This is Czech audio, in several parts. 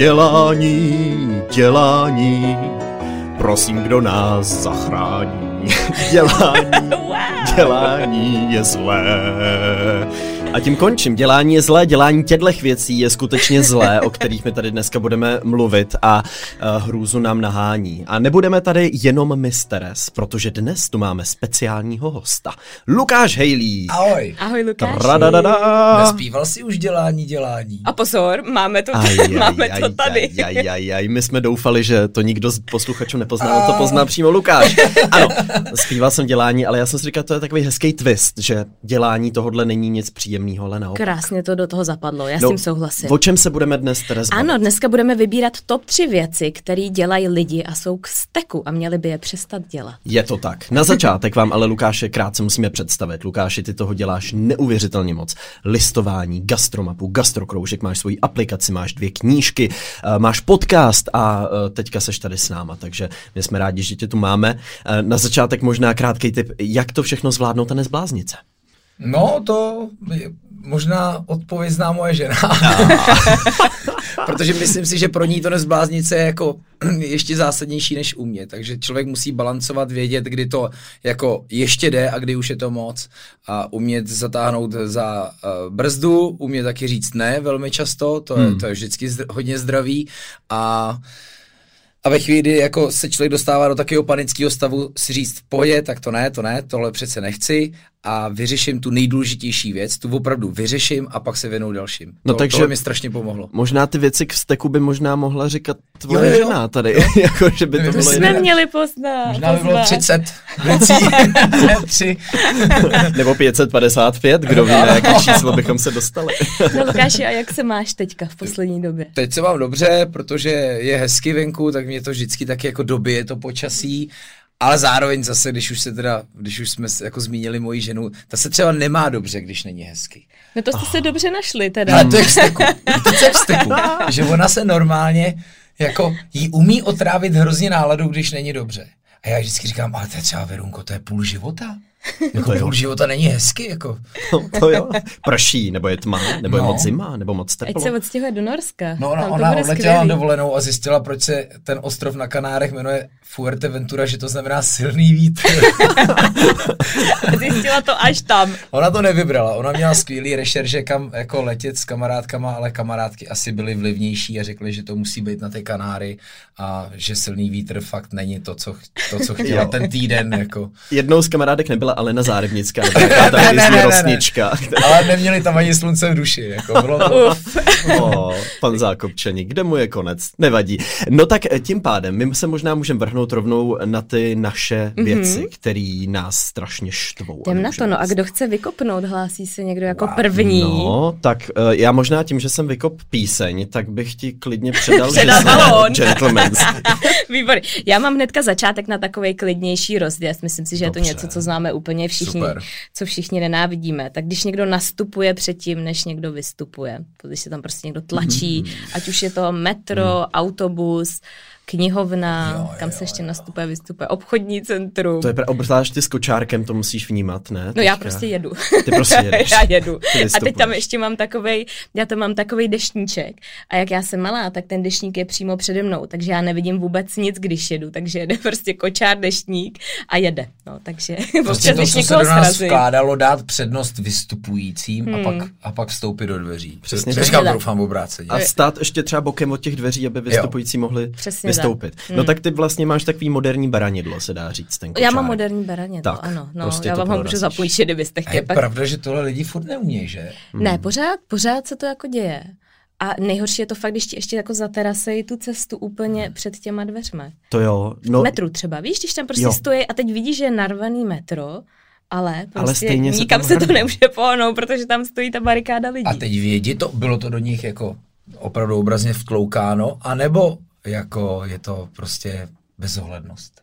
Dělání, dělání, prosím, kdo nás zachrání. Dělání, dělání je zlé. A tím končím. Dělání je zlé, dělání těchto věcí je skutečně zlé, o kterých my tady dneska budeme mluvit a uh, hrůzu nám nahání. A nebudeme tady jenom Misteres, protože dnes tu máme speciálního hosta. Lukáš Hejlí. Ahoj. Ahoj Lukáš. Nespíval si už dělání, dělání. A pozor, máme to, aj, máme aj, to tady. Aj, aj, aj, aj, my jsme doufali, že to nikdo z posluchačů nepoznal, to pozná přímo Lukáš. Ano, zpíval jsem dělání, ale já jsem si říkal, to je takový hezký twist, že dělání tohohle není nic příjemného příjemného, ale naopak. Krásně to do toho zapadlo, já no, s tím souhlasím. O čem se budeme dnes teda zbavit? Ano, dneska budeme vybírat top tři věci, které dělají lidi a jsou k steku a měli by je přestat dělat. Je to tak. Na začátek vám ale Lukáše krátce musíme představit. Lukáši, ty toho děláš neuvěřitelně moc. Listování, gastromapu, gastrokroužek, máš svoji aplikaci, máš dvě knížky, eh, máš podcast a eh, teďka seš tady s náma, takže my jsme rádi, že tě tu máme. Eh, na začátek možná krátký tip, jak to všechno zvládnout a nezbláznit se. No, to možná odpověď zná moje žena. Protože myslím si, že pro ní to nezbláznit je jako ještě zásadnější než u mě. Takže člověk musí balancovat, vědět, kdy to jako ještě jde a kdy už je to moc. A umět zatáhnout za uh, brzdu, umět taky říct ne velmi často, to, hmm. je, to je vždycky zdr- hodně zdravý. A a ve chvíli, kdy jako se člověk dostává do takového panického stavu, si říct, pohodě, tak to ne, to ne, tohle přece nechci a vyřeším tu nejdůležitější věc, tu opravdu vyřeším a pak se věnou dalším. No to, takže tohle mi strašně pomohlo. Možná ty věci k steku by možná mohla říkat tvoje jo, jo, žena tady. Jo. jako, že by to, to bylo jsme jiné. měli poznat. Možná by bylo 30 věcí. Nebo 555, kdo ví, na jaké číslo bychom se dostali. no Lukáši, a jak se máš teďka v poslední době? Teď se mám dobře, protože je hezky venku, tak mě to vždycky taky jako dobije to počasí ale zároveň zase, když už se teda, když už jsme jako zmínili moji ženu, ta se třeba nemá dobře, když není hezky. No to jste oh. se dobře našli teda. Ale to je v steku. To je v steku. že ona se normálně, jako jí umí otrávit hrozně náladu, když není dobře. A já vždycky říkám, ale to je třeba Verunko, to je půl života. Jako půl života není hezky, jako. No, to jo. Prší, nebo je tma, nebo no. je moc zima, nebo moc teplo. Ať se odstěhuje do Norska. No ona, ona odletěla na dovolenou a zjistila, proč se ten ostrov na Kanárech jmenuje Fuerteventura, že to znamená silný vítr. zjistila to až tam. Ona to nevybrala, ona měla skvělý rešerže, kam jako letět s kamarádkama, ale kamarádky asi byly vlivnější a řekly, že to musí být na té Kanáry a že silný vítr fakt není to, co, to, co chtěla ten týden. Jako. Jednou z kamarádek nebyla Alena Zárybnická, nebo ta ne, ne, ne, rosnička. Ne. Ale neměli tam ani slunce v duši. Jako bylo to... o, pan Zákopčaník, kde mu je konec? Nevadí. No tak eh, tím pádem, my se možná můžeme vrhnout rovnou na ty naše mhm. věci, mm-hmm. které nás strašně štvou. Jdem na to, no a kdo chce vykopnout, hlásí se někdo jako wow. první. No, tak uh, já možná tím, že jsem vykop píseň, tak bych ti klidně předal, předal balón. Gentlemen. Výborně. Já mám hnedka začátek na takový klidnější rozjezd. Myslím si, že Dobře. je to něco, co známe úplně všichni, Super. co všichni nenávidíme. Tak když někdo nastupuje předtím, než někdo vystupuje, když se tam prostě někdo tlačí, mm-hmm. ať už je to metro, mm. autobus, knihovna, jo, kam jo, se ještě jo. nastupuje, vystupuje, obchodní centrum. To je obzvlášť ty s kočárkem, to musíš vnímat, ne? No já prostě jedu. Ty prostě jedeš. já jedu. A teď tam ještě mám takovej, já tam mám takovej deštníček. A jak já jsem malá, tak ten deštník je přímo přede mnou, takže já nevidím vůbec nic, když jedu, takže jede prostě kočár, deštník a jede. No, takže prostě to, co se do nás vkládalo, dát přednost vystupujícím hmm. a, pak, a pak vstoupit do dveří. Přesně. Říkám, doufám obráceně. A stát ještě třeba bokem od těch dveří, aby vystupující jo. mohli Přesně vystoupit. Hmm. No tak ty vlastně máš takový moderní baranidlo, se dá říct. Ten kočár. já mám moderní baranidlo, tak, ano. No, prostě já vám ho můžu zapůjčit, kdybyste chtěli. Je pak... pravda, že tohle lidi furt neumějí, že? Hmm. Ne, pořád, pořád se to jako děje. A nejhorší je to fakt, když ti ještě jako zaterasejí tu cestu úplně hmm. před těma dveřmi. To jo. No, metru třeba, víš, když tam prostě jo. stojí a teď vidíš, že je narvaný metro, ale prostě ale stejně nikam se, se to nemůže pohnout, protože tam stojí ta barikáda lidí. A teď vědí to, bylo to do nich jako opravdu obrazně vtloukáno, anebo jako je to prostě bezohlednost.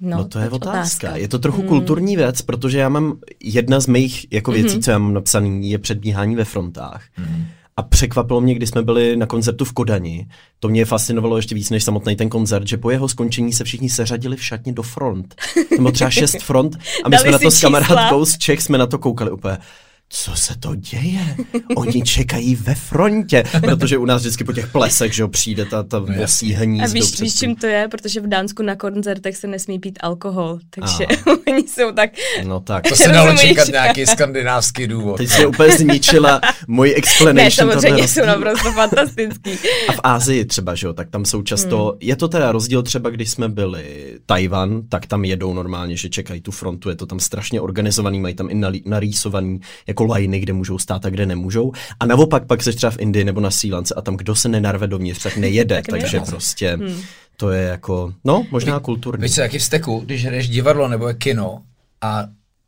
No, no to je otázka. otázka. Je to trochu hmm. kulturní věc, protože já mám jedna z mých jako věcí, hmm. co já mám napsaný, je předbíhání ve frontách. Hmm. A překvapilo mě, když jsme byli na koncertu v Kodani, to mě fascinovalo ještě víc než samotný ten koncert, že po jeho skončení se všichni seřadili v šatně do front. Nebo třeba šest front a my jsme na to s kamarádkou z Čech jsme na to koukali úplně co se to děje? Oni čekají ve frontě, protože u nás vždycky po těch plesech, že jo, přijde ta, ta vosí hnízdo. A víš, víš, čím to je? Protože v Dánsku na koncertech se nesmí pít alkohol, takže oni jsou tak... No tak. To se dalo čekat nějaký skandinávský důvod. Teď se úplně zničila můj explanation. Ne, samozřejmě jsou naprosto fantastický. A v Ázii třeba, že jo, tak tam jsou často, hmm. je to teda rozdíl třeba, když jsme byli Tajvan, tak tam jedou normálně, že čekají tu frontu, je to tam strašně organizovaný, mají tam i narýsovaný jako lajny, kde můžou stát a kde nemůžou. A naopak pak se třeba v Indii nebo na Sýlance a tam kdo se nenarve dovnitř, tak nejede, tak takže nejde. prostě hmm. to je jako, no, možná kulturní. Víš co, jaký vzteku, když hraješ divadlo nebo je kino a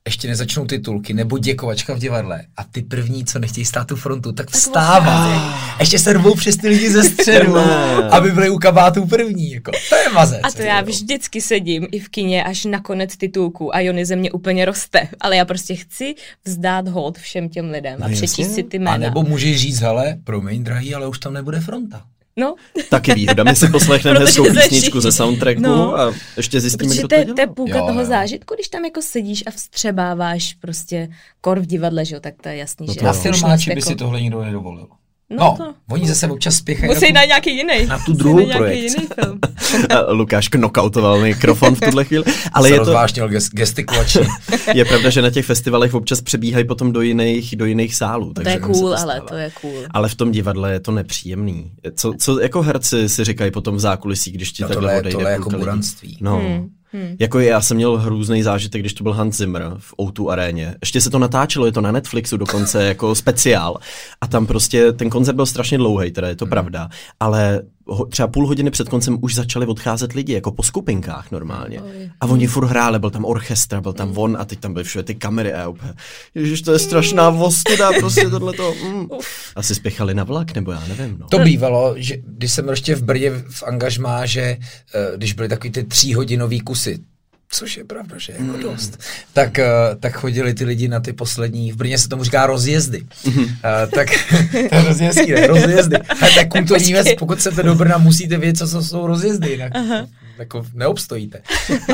ještě nezačnou titulky, nebo děkovačka v divadle a ty první, co nechtějí stát tu frontu, tak vstávají. Ještě se rvou přes ty lidi ze středu, aby byli u kabátů první. Jako. To je mazec. A to já vždycky sedím i v kině až na konec titulku a Jony ze mě úplně roste. Ale já prostě chci vzdát hold všem těm lidem a no přečíst si ty jména. A nebo můžeš říct, hele, promiň, drahý, ale už tam nebude fronta. No. Taky výhoda. My si poslechneme hezkou písničku ze soundtracku no. a ještě zjistíme, kdo to, to je půlka jo, toho jo. zážitku, když tam jako sedíš a vstřebáváš prostě kor v divadle, že jo, tak to je jasný, no to že... Na filmáči by jako... si tohle nikdo nedovolil. No, no to... oni zase občas spěchají. Musí na, na nějaký jiný. Na tu druhou projekt. Jiný film. Lukáš knockoutoval mikrofon v tuhle chvíli. Ale je to... gestikulační. je pravda, že na těch festivalech občas přebíhají potom do jiných, do jiných sálů. To je cool, to ale to je cool. Ale v tom divadle je to nepříjemný. Co, co jako herci si říkají potom v zákulisí, když ti no, takhle tohle, odejde tohle jako buranství. No. Hmm. Hmm. Jako já jsem měl hrůzný zážitek, když to byl Hans Zimmer v O2 aréně. Ještě se to natáčelo, je to na Netflixu dokonce jako speciál. A tam prostě ten koncert byl strašně dlouhý, teda je to hmm. pravda. Ale třeba půl hodiny před koncem už začali odcházet lidi, jako po skupinkách normálně. A oni furt hráli, byl tam orchestra, byl tam on a teď tam byly všude ty kamery a úplně, ježiš, to je strašná vostuda, prostě tohleto. Mm. Asi spěchali na vlak, nebo já nevím. No. To bývalo, že když jsem ještě v Brně v angažmá, že eh, když byly takový ty tříhodinový kusy, což je pravda, že jako mm. dost, tak, uh, tak chodili ty lidi na ty poslední, v Brně se tomu říká rozjezdy. Mm. Uh, tak to je rozjezdy, ne, rozjezdy. A tak kulturní věc, pokud se do Brna, musíte vědět, co jsou rozjezdy, jinak Aha. jako neobstojíte.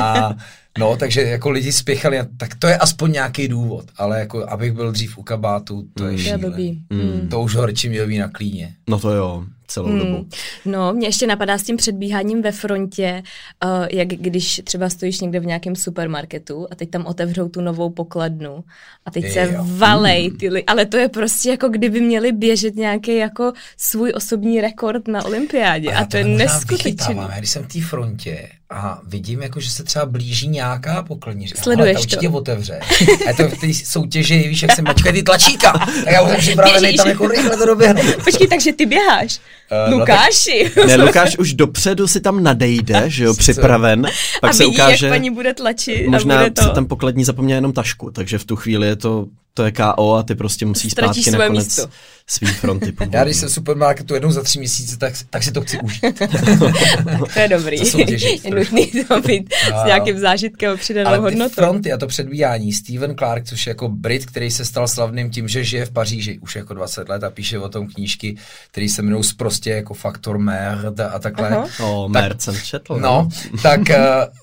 A No, takže jako lidi spěchali, tak to je aspoň nějaký důvod, ale jako abych byl dřív u kabátu, to je mm. šílený. Mm. To už horčí měl být na klíně. No to jo celou hmm. dobu. No, mě ještě napadá s tím předbíháním ve frontě, uh, jak když třeba stojíš někde v nějakém supermarketu a teď tam otevřou tu novou pokladnu a teď je, se jo. valej hmm. ty li- ale to je prostě jako kdyby měli běžet nějaký jako svůj osobní rekord na olympiádě a, a to, to je neskutečný. Když jsem v té frontě a vidím, jako, že se třeba blíží nějaká pokladní. Sleduješ to. určitě otevře. A to v té soutěži, víš, jak se mačkají ty tlačítka. Tak já už jsem připravený tam jako rychle to doběhnu. Počkej, takže ty běháš. Uh, Lukáši. No tak... ne, Lukáš už dopředu si tam nadejde, že jo, připraven. Pak a se vidí, ukáže, jak paní bude tlačit. Možná a bude to... se tam pokladní zapomněla jenom tašku, takže v tu chvíli je to to je KO a ty prostě musíš Ztratíš zpátky nakonec místo. svý fronty. Já když jsem v supermarketu jednou za tři měsíce, tak, tak si to chci užít. to je dobrý. je nutný to být a... s nějakým zážitkem přidanou Ale hodnotou. ty fronty a to předbíjání. Steven Clark, což je jako Brit, který se stal slavným tím, že žije v Paříži už jako 20 let a píše o tom knížky, který se jmenují prostě jako Faktor Merde a takhle. Aha. O, tak, Merd jsem četl. No, no tak, uh,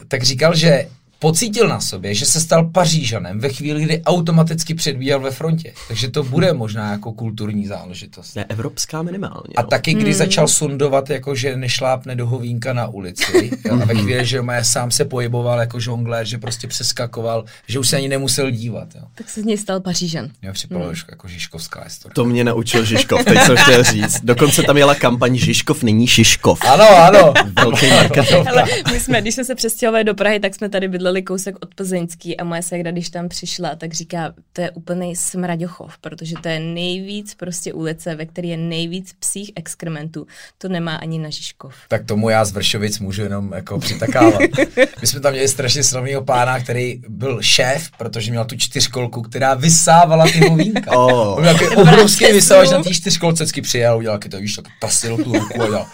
tak říkal, že pocítil na sobě, že se stal Pařížanem ve chvíli, kdy automaticky předbíjel ve frontě. Takže to bude možná jako kulturní záležitost. Ne, evropská minimálně. A no. taky, kdy hmm. začal sundovat, jako že nešlápne do hovínka na ulici. jo, a ve chvíli, že má sám se pohyboval jako žonglér, že prostě přeskakoval, že už se ani nemusel dívat. Jo. Tak se z něj stal Pařížan. Mě připadalo hmm. jako Žižkovská historie. To mě naučil Žižkov, teď jsem chtěl říct. Dokonce tam jela kampaň Žižkov není Šiškov. Ano, ano. Velký marketing. my jsme, když jsme se přestěhovali do Prahy, tak jsme tady bydleli bydleli kousek od Plzeňský a moje segra, když tam přišla, tak říká, to je úplný smraďochov, protože to je nejvíc prostě ulice, ve které je nejvíc psích exkrementů. To nemá ani na Žižkov. Tak tomu já z Vršovic můžu jenom jako přitakávat. My jsme tam měli strašně slavného pána, který byl šéf, protože měl tu čtyřkolku, která vysávala ty hovínka. Oh. Měl obrovský vysávač na té čtyřkolce, přijel, udělal to, víš, tak tasil tu ruku a dělal.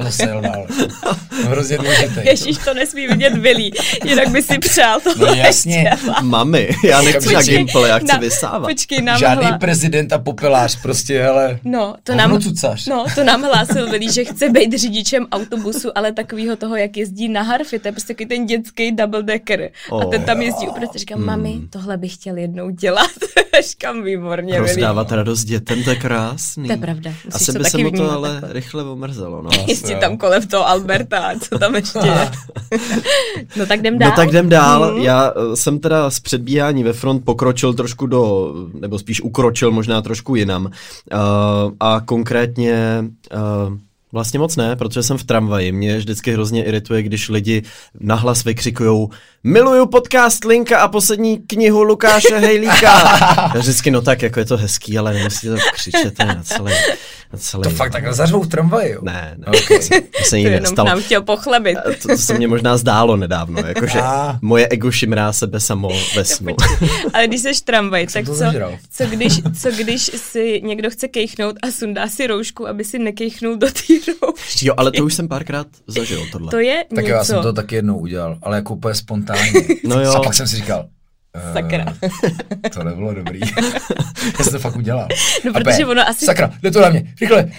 A zase jel dál. hrozně důležitý. Ježíš, to nesmí vidět Billy, jinak by si přál to. No jasně. Mami, já nechci na Gimple, já chci na, vysávat. Počkej, nám Žádný hla... prezident a popelář, prostě, hele. No, to nám, no, to nám hlásil Billy, že chce být řidičem autobusu, ale takového toho, jak jezdí na harfě, to je prostě takový ten dětský double decker. Oh, a ten tam jezdí uprostřed. Říkám, hmm. mami, tohle bych chtěl jednou dělat. Říkám, výborně. Rozdávat radost dětem, to je krásný. To je pravda. Asi by se mu to ale takhle. rychle omrzelo. No. Jezdí tam kolem toho Alberta, co tam ještě je. no tak jdem dál. No tak jdem dál. Hmm. Já eh, jsem teda z předbíhání ve front pokročil trošku do, nebo spíš ukročil možná trošku jinam. Uh, a konkrétně uh, Vlastně moc ne, protože jsem v tramvaji. Mě vždycky hrozně irituje, když lidi nahlas vykrikují Miluju podcast Linka a poslední knihu Lukáše Hejlíka. Já vždycky, no tak, jako je to hezký, ale nemusíte to křičet na celé, na celé. To fakt takhle zařvou v tramvaji, jo? Ne, ne. Okay. To se nikdy nestalo. nám chtěl pochlebit. To, to, se mně možná zdálo nedávno, jakože moje ego šimrá sebe samo ve snu. ale když jsi tramvaj, tak co, co, když, co když si někdo chce kejchnout a sundá si roušku, aby si nekejchnul do té roušky? Jo, ale to už jsem párkrát zažil, tohle. To je Tak něco. já jsem to taky jednou udělal, ale jako úplně spontánně spontánně. No jo. A pak jsem si říkal, Uh, Sakra. to nebylo dobrý. Já jsem to fakt udělal. No, protože ono asi... Sakra, jde to na mě, rychle.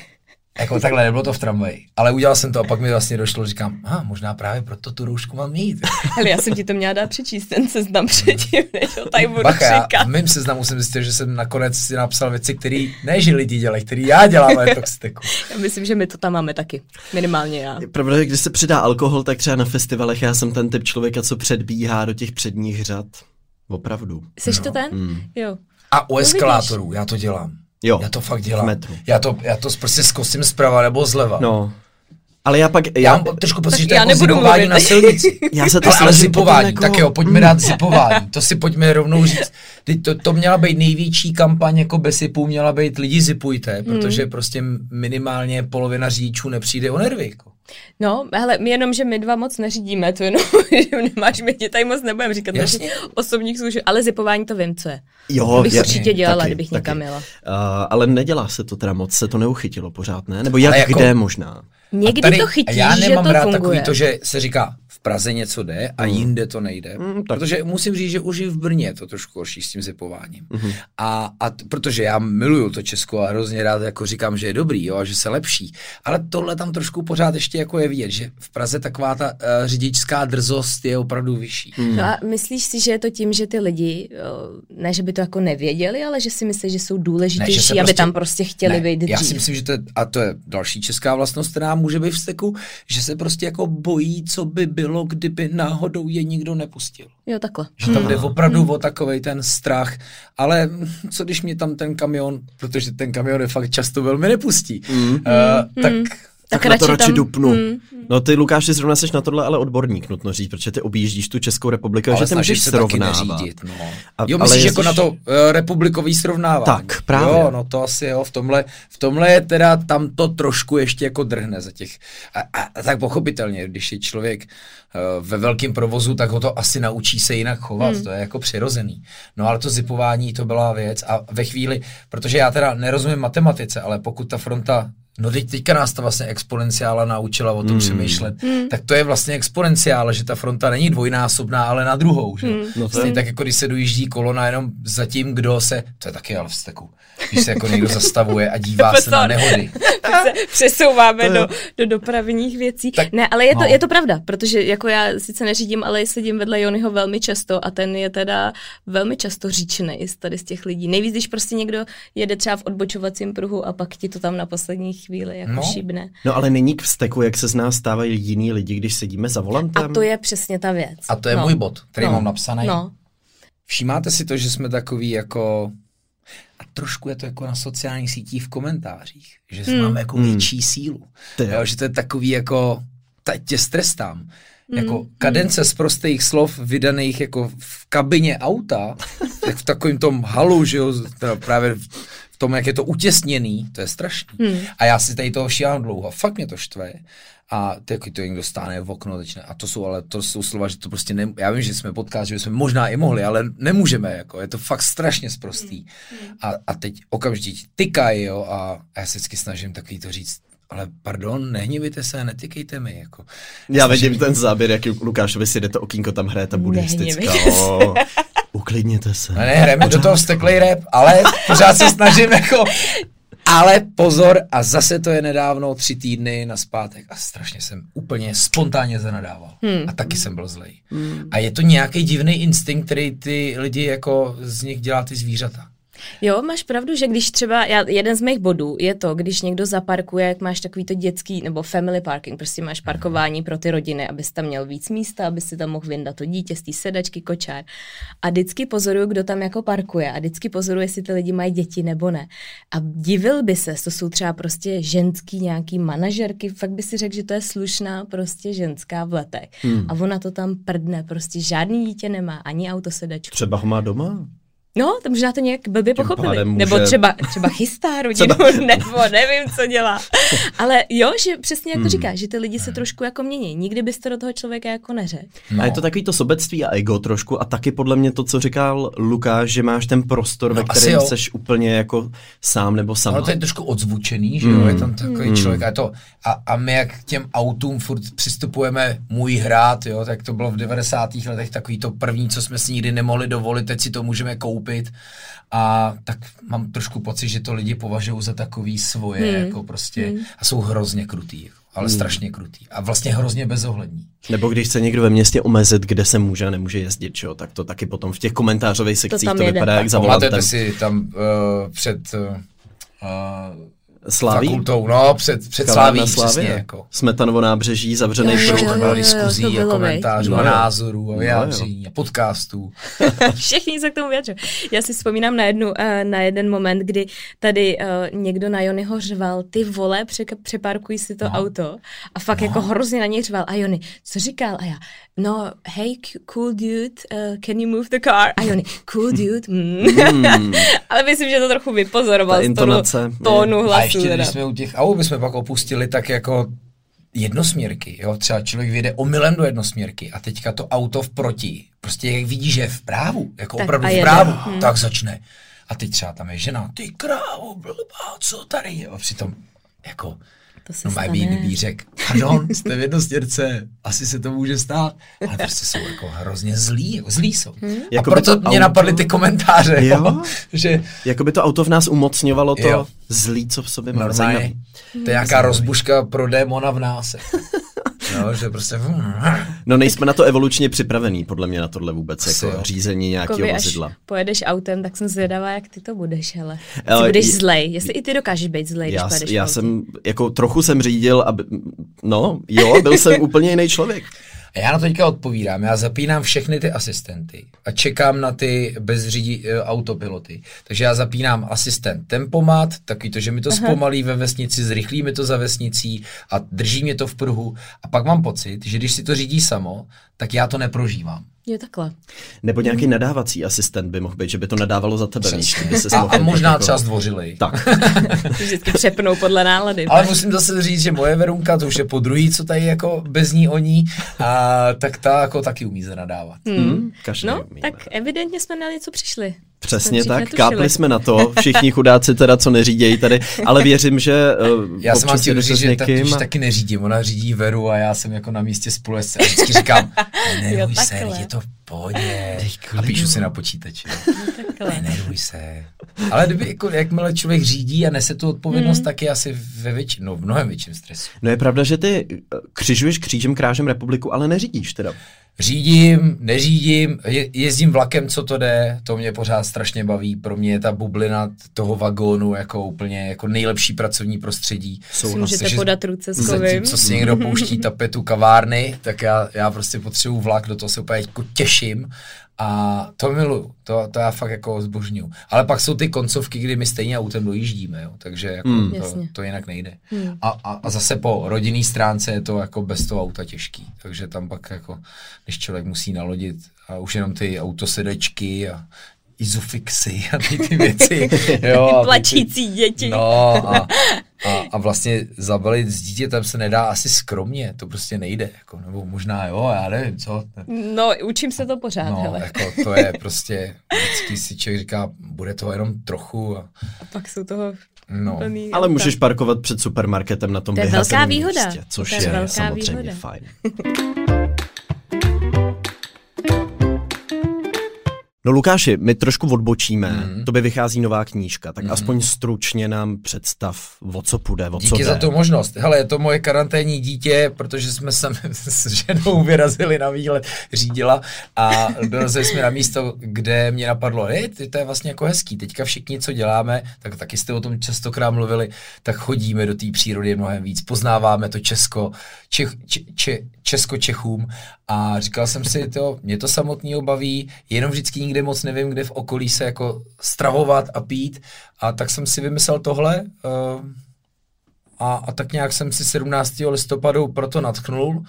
Jako takhle, nebylo to v tramvaji. Ale udělal jsem to a pak mi vlastně došlo, říkám, a možná právě proto tu roušku mám mít. Ale já jsem ti to měla dát přečíst, ten seznam předtím, než ho tady budu Bacha, já v mým seznamu jsem zjistil, že jsem nakonec si napsal věci, které ne, že lidi dělají, které já dělám, ale toxiku. Já myslím, že my to tam máme taky. Minimálně já. Pravda, že když se přidá alkohol, tak třeba na festivalech já jsem ten typ člověka, co předbíhá do těch předních řad. Opravdu. Jsi no. to ten? Mm. Jo. A u eskalátorů já to dělám. Jo, já to fakt dělám. Já to, já to prostě zkusím zprava nebo zleva. No. Ale já pak... Já, já mám trošku pocit, že to je jako zipování na silnici. já se to ale, ale zipování, jako... tak jo, pojďme dát zipování. To si pojďme rovnou říct. To, to měla být největší kampaň jako bez zipů, měla být lidi zipujte, hmm. protože prostě minimálně polovina řidičů nepřijde o nervy. Jako. No, hele, my jenom, že my dva moc neřídíme, to jenom, že nemáš, my ti tady moc nebudeme říkat naši osobních služeb, ale zipování to vím, co je. Jo, to bych jasně, určitě dělala, taky, kdybych taky. někam jela. Uh, ale nedělá se to teda moc, se to neuchytilo pořád, ne? Nebo jak, jako, kde možná? Někdy tady, to chytí, já nemám že to rád funguje. takový to, že se říká, Praze něco jde a mm. jinde to nejde. Mm, protože musím říct, že už i v Brně je to trošku horší s tím zipováním. Mm. A, a t- protože já miluju to Česko a hrozně rád jako říkám, že je dobrý, jo, a že se lepší. Ale tohle tam trošku pořád ještě jako je vidět, že v Praze taková ta uh, řidičská drzost je opravdu vyšší. Mm. No a myslíš si, že je to tím, že ty lidi, ne, že by to jako nevěděli, ale že si myslí, že jsou důležitější, ne, že aby prostě, tam prostě chtěli ne, být dřív. Já si myslím, že to je, a to je další česká vlastnost, která může být v steku, že se prostě jako bojí, co by bylo, kdyby náhodou je nikdo nepustil. Jo, takhle. Že tam jde hmm. opravdu hmm. o takový ten strach, ale co když mě tam ten kamion, protože ten kamion je fakt často velmi nepustí, mm. uh, tak tak, tak na to radši tam, dupnu. Hmm. No ty Lukáš, ty zrovna seš na tohle ale odborník, nutno říct, protože ty objíždíš tu Českou republiku, ale že ty můžeš srovnávat. Neřídit, no. a, jo, myslíš jako na to uh, republikový srovnávání. Tak, právě. Jo, no to asi jo, v tomhle, v tomhle je teda tam to trošku ještě jako drhne za těch. A, a, a tak pochopitelně, když je člověk uh, ve velkém provozu, tak ho to asi naučí se jinak chovat, hmm. to je jako přirozený. No ale to zipování, to byla věc a ve chvíli, protože já teda nerozumím matematice, ale pokud ta fronta No teď, teďka nás ta vlastně exponenciála naučila o tom mm. přemýšlet. Mm. Tak to je vlastně exponenciála, že ta fronta není dvojnásobná, ale na druhou. Že? Mm. No Stejně tak jako když se dojíždí kolona jenom za tím, kdo se, to je taky ale v steku, když se jako někdo zastavuje a dívá se na nehody. se přesouváme do, do dopravních věcí. Tak, ne, ale je to, no. je to pravda, protože jako já sice neřídím, ale sedím vedle Jonyho velmi často a ten je teda velmi často říčný tady z těch lidí. Nejvíc, když prostě někdo jede třeba v odbočovacím pruhu a pak ti to tam na poslední chvíli jako no. šibne. No ale není k vzteku, jak se z nás stávají jiní lidi, když sedíme za volantem. A to je přesně ta věc. A to je no. můj bod, který no. mám napsaný. No. Všímáte si to, že jsme takový jako a trošku je to jako na sociálních sítích v komentářích, že hmm. máme jako hmm. větší sílu. Jo, že to je takový jako, teď tě strestám. Hmm. Jako kadence z prostých slov vydaných jako v kabině auta, jak v takovém tom halu, že jo, teda právě v tom, jak je to utěsněný, to je strašný. Hmm. A já si tady toho šílám dlouho, fakt mě to štve a taky to někdo stáne v okno začne. A to jsou ale to jsou slova, že to prostě ne, já vím, že jsme podcast, že bychom možná i mohli, ale nemůžeme, jako, je to fakt strašně sprostý. A, a teď okamžitě tykají, jo, a já se vždycky snažím takový to říct, ale pardon, nehnívejte se, netykejte mi. Jako. Já vidím ten záběr, jak Lukášovi si jde to okýnko, tam hraje ta buddhistická. uklidněte se. Ne, ne, hrajeme do toho steklej rap, ale pořád se snažím jako ale pozor, a zase to je nedávno, tři týdny na zpátek a strašně jsem úplně spontánně zanadával. Hmm. A taky jsem byl zlej. Hmm. A je to nějaký divný instinkt, který ty lidi jako z nich dělá ty zvířata. Jo, máš pravdu, že když třeba, já, jeden z mých bodů je to, když někdo zaparkuje, jak máš takový to dětský, nebo family parking, prostě máš parkování pro ty rodiny, abys tam měl víc místa, aby si tam mohl vyndat to dítě z té sedačky, kočár. A vždycky pozoruju, kdo tam jako parkuje a vždycky pozoruju, jestli ty lidi mají děti nebo ne. A divil by se, to jsou třeba prostě ženský nějaký manažerky, fakt by si řekl, že to je slušná prostě ženská v letech. Hmm. A ona to tam prdne, prostě žádný dítě nemá, ani autosedačku. Třeba ho má doma? No, to možná to nějak blbě pochopili. Může... Nebo třeba, třeba chystá rodinu, třeba... nebo nevím, co dělá. Ale jo, že přesně jak to hmm. říká, že ty lidi se trošku jako mění. Nikdy byste do toho člověka jako neřekl. No. A je to takový to sobectví a ego trošku a taky podle mě to, co říkal Lukáš, že máš ten prostor, no, ve kterém jsi úplně jako sám nebo sama. No to je trošku odzvučený, že jo, je tam takový mm. člověk a, to, a, a my jak k těm autům furt přistupujeme můj hrát, jo, tak to bylo v 90. letech takový to první, co jsme si nikdy nemohli dovolit, teď si to můžeme koupit koupit a tak mám trošku pocit, že to lidi považují za takový svoje, hmm. jako prostě hmm. a jsou hrozně krutý, ale hmm. strašně krutý a vlastně hrozně bezohlední. Nebo když chce někdo ve městě omezit, kde se může a nemůže jezdit, čo, tak to taky potom v těch komentářových sekcích to, to vypadá jak zavolat. si tam uh, před uh, Slaví? Fakultou, no, před, před Slaví, přesně. Jako. Smetanovo nábřeží, zavřený pruh. To bylo diskuzí a komentářů a názorů a vyjádření a podcastů. Všichni se k tomu vyjadřují. Já si vzpomínám na, jednu, uh, na jeden moment, kdy tady uh, někdo na Jonyho řval, ty vole, pře- přeparkuj si to no. auto. A fakt no. jako hrozně na něj řval. A Jony, co říkal? A já, no, hey, cool dude, uh, can you move the car? A Jony, cool dude, mm. mm. Ale myslím, že to trochu vypozoroval z tónu, tónu hlasu ještě teda. když jsme u těch aut bychom pak opustili, tak jako jednosměrky, jo, třeba člověk vyjde omylem do jednosměrky a teďka to auto vproti, prostě jak vidí, že je v právu, jako tak opravdu v právu, hmm. tak začne. A teď třeba tam je žena, ty krávo, blbá, co tady je? A přitom, jako, to se no, stane. být řek, pardon, jste v jednostěrce, asi se to může stát, ale prostě jsou jako hrozně zlí, jako zlí jsou. Hmm. A jako proto mě auto... napadly ty komentáře, jo? jo? že... Jako by to auto v nás umocňovalo to jo. zlý, co v sobě má. Normálně, to je nějaká rozbuška pro démona v nás. No, že prostě... No nejsme na to evolučně připravený, podle mě na tohle vůbec, Asi jako jo. řízení nějakého jako vozidla. pojedeš autem, tak jsem zvědavá, jak ty to budeš, hele. Jestli budeš je, zlej, jestli i ty dokážeš být zlej, já, když pojedeš Já jsem, jako trochu jsem řídil, aby, no, jo, byl jsem úplně jiný člověk. A já na to teďka odpovídám. Já zapínám všechny ty asistenty a čekám na ty bezřídí e, autopiloty. Takže já zapínám asistent tempomat, takový to, že mi to Aha. zpomalí ve vesnici, zrychlí mi to za vesnicí a drží mě to v pruhu. A pak mám pocit, že když si to řídí samo, tak já to neprožívám. Je takhle. Nebo nějaký mm. nadávací asistent by mohl být, že by to nadávalo za tebe. Víš, by se a, a možná jako... třeba zdvořilej. Tak. Vždycky přepnou podle nálady. Ale musím zase říct, že moje Verunka, to už je po druhý, co tady jako bez ní oní, a tak ta jako taky umí se nadávat. Hmm. Hmm, no, umíme. tak evidentně jsme na něco přišli. Přesně tak, netušili. kápli jsme na to, všichni chudáci teda, co neřídějí tady, ale věřím, že uh, Já jsem vám chtěl říct, že někým... taky neřídím, ona řídí Veru a já jsem jako na místě společce a vždycky říkám, nenervuj se, je to v pohodě a píšu si na počítači. Nenervuj se. Ale kdyby, jako, jakmile člověk řídí a nese tu odpovědnost, hmm. tak je asi ve většině, no, v mnohem větším stresu. No je pravda, že ty eh, křižuješ křížem krážem republiku, ale neřídíš teda. Řídím, neřídím, je, jezdím vlakem, co to jde, to mě pořád strašně baví. Pro mě je ta bublina toho vagónu jako úplně jako nejlepší pracovní prostředí. Si můžete že, podat ruce s tím, co si někdo pouští tapetu kavárny, tak já, já prostě potřebuji vlak, do toho se úplně jako těším a to miluju, to, to já fakt jako zbožňuju. Ale pak jsou ty koncovky, kdy my stejně autem dojíždíme, jo, takže jako hmm. to, to jinak nejde. Hmm. A, a, a zase po rodinný stránce je to jako bez toho auta těžký, takže tam pak jako, když člověk musí nalodit a už jenom ty autosedečky a izofixy a ty, ty věci. jo, Plačící ty, děti. No a, a, a vlastně zabalit s dítětem se nedá asi skromně, to prostě nejde, jako, nebo možná jo, já nevím, co. No, učím se to pořád, no, hele. jako to je prostě, vždycky si člověk říká, bude toho jenom trochu. A, a pak jsou toho No. Ale můžeš parkovat před supermarketem na tom To je velká výhoda. Místě, což to je, je samozřejmě výhoda. fajn. No Lukáši, my trošku odbočíme, mm. to by vychází nová knížka, tak mm. aspoň stručně nám představ, o co půjde, o Díky co jde. za tu možnost. Hele, je to moje karanténní dítě, protože jsme se s ženou vyrazili na výlet, řídila a dorazili jsme na místo, kde mě napadlo, hej, to je vlastně jako hezký, teďka všichni, co děláme, tak taky jste o tom častokrát mluvili, tak chodíme do té přírody mnohem víc, poznáváme to Česko, Čech, če, če, Česko-Čechům a říkal jsem si, to, mě to samotný baví, jenom vždycky nikde moc nevím, kde v okolí se jako stravovat a pít a tak jsem si vymyslel tohle uh, a, a tak nějak jsem si 17. listopadu proto natknul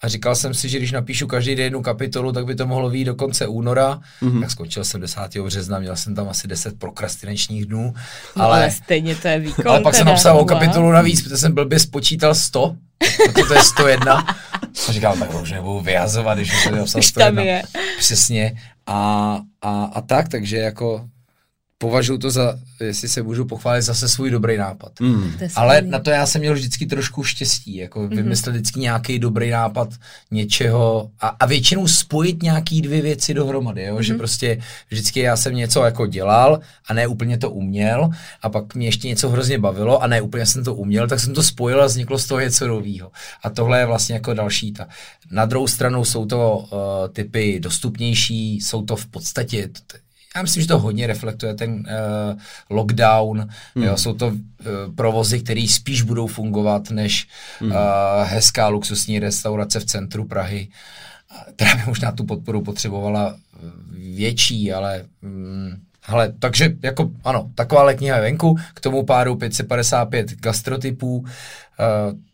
a říkal jsem si, že když napíšu každý den jednu kapitolu, tak by to mohlo být do konce února. Mm-hmm. Tak skončil jsem 10. března, měl jsem tam asi 10 prokrastinačních dnů. No, ale, ale stejně to je výkon. Ale pak teda, jsem napsal o kapitolu navíc, protože jsem blbě spočítal 100, protože to je 101. A říkal, tak už nebudu vyhazovat, když jsem napsal 101. Je. Přesně. A, a, a tak, takže jako považuji to za, jestli se můžu pochválit, zase svůj dobrý nápad. Mm. Ale na to já jsem měl vždycky trošku štěstí, jako mm-hmm. vymyslet vždycky nějaký dobrý nápad něčeho a, a většinou spojit nějaký dvě věci dohromady, jo? Mm-hmm. že prostě vždycky já jsem něco jako dělal a ne úplně to uměl a pak mě ještě něco hrozně bavilo a ne úplně jsem to uměl, tak jsem to spojil a vzniklo z toho něco nového. A tohle je vlastně jako další ta. Na druhou stranu jsou to uh, typy dostupnější, jsou to v podstatě, já myslím, že to hodně reflektuje ten uh, lockdown. Hmm. Jo, jsou to uh, provozy, které spíš budou fungovat než hmm. uh, hezká luxusní restaurace v centru Prahy, která by možná tu podporu potřebovala větší, ale um, hele, takže jako ano, taková kniha je venku, k tomu páru 555 gastrotypů, uh,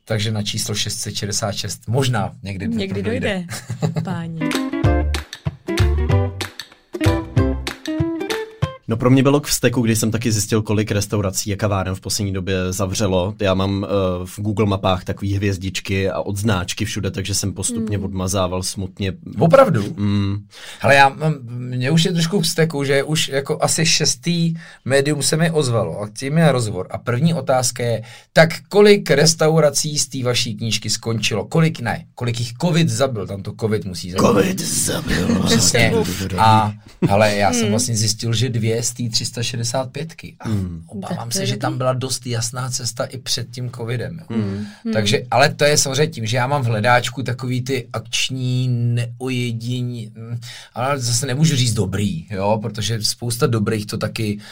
takže na číslo 666 možná někdy, někdy dojde. dojde. Páni. No pro mě bylo k vzteku, když jsem taky zjistil, kolik restaurací a kaváren v poslední době zavřelo. Já mám uh, v Google mapách takové hvězdičky a odznáčky všude, takže jsem postupně mm. odmazával smutně. Opravdu? Mm. Ale já mám, mě už je trošku k vzteku, že už jako asi šestý médium se mi ozvalo a tím je rozhovor. A první otázka je, tak kolik restaurací z té vaší knížky skončilo? Kolik ne? Kolik jich covid zabil? Tam to covid musí zabil. Covid zabil. Přesně. A ale já jsem hmm. vlastně zjistil, že dvě z té 365. A mm. obávám se, že tam byla dost jasná cesta i před tím covidem. Mm. Takže, ale to je samozřejmě tím, že já mám v hledáčku takový ty akční neojediní, hm, ale zase nemůžu říct dobrý, jo, protože spousta dobrých to taky uh,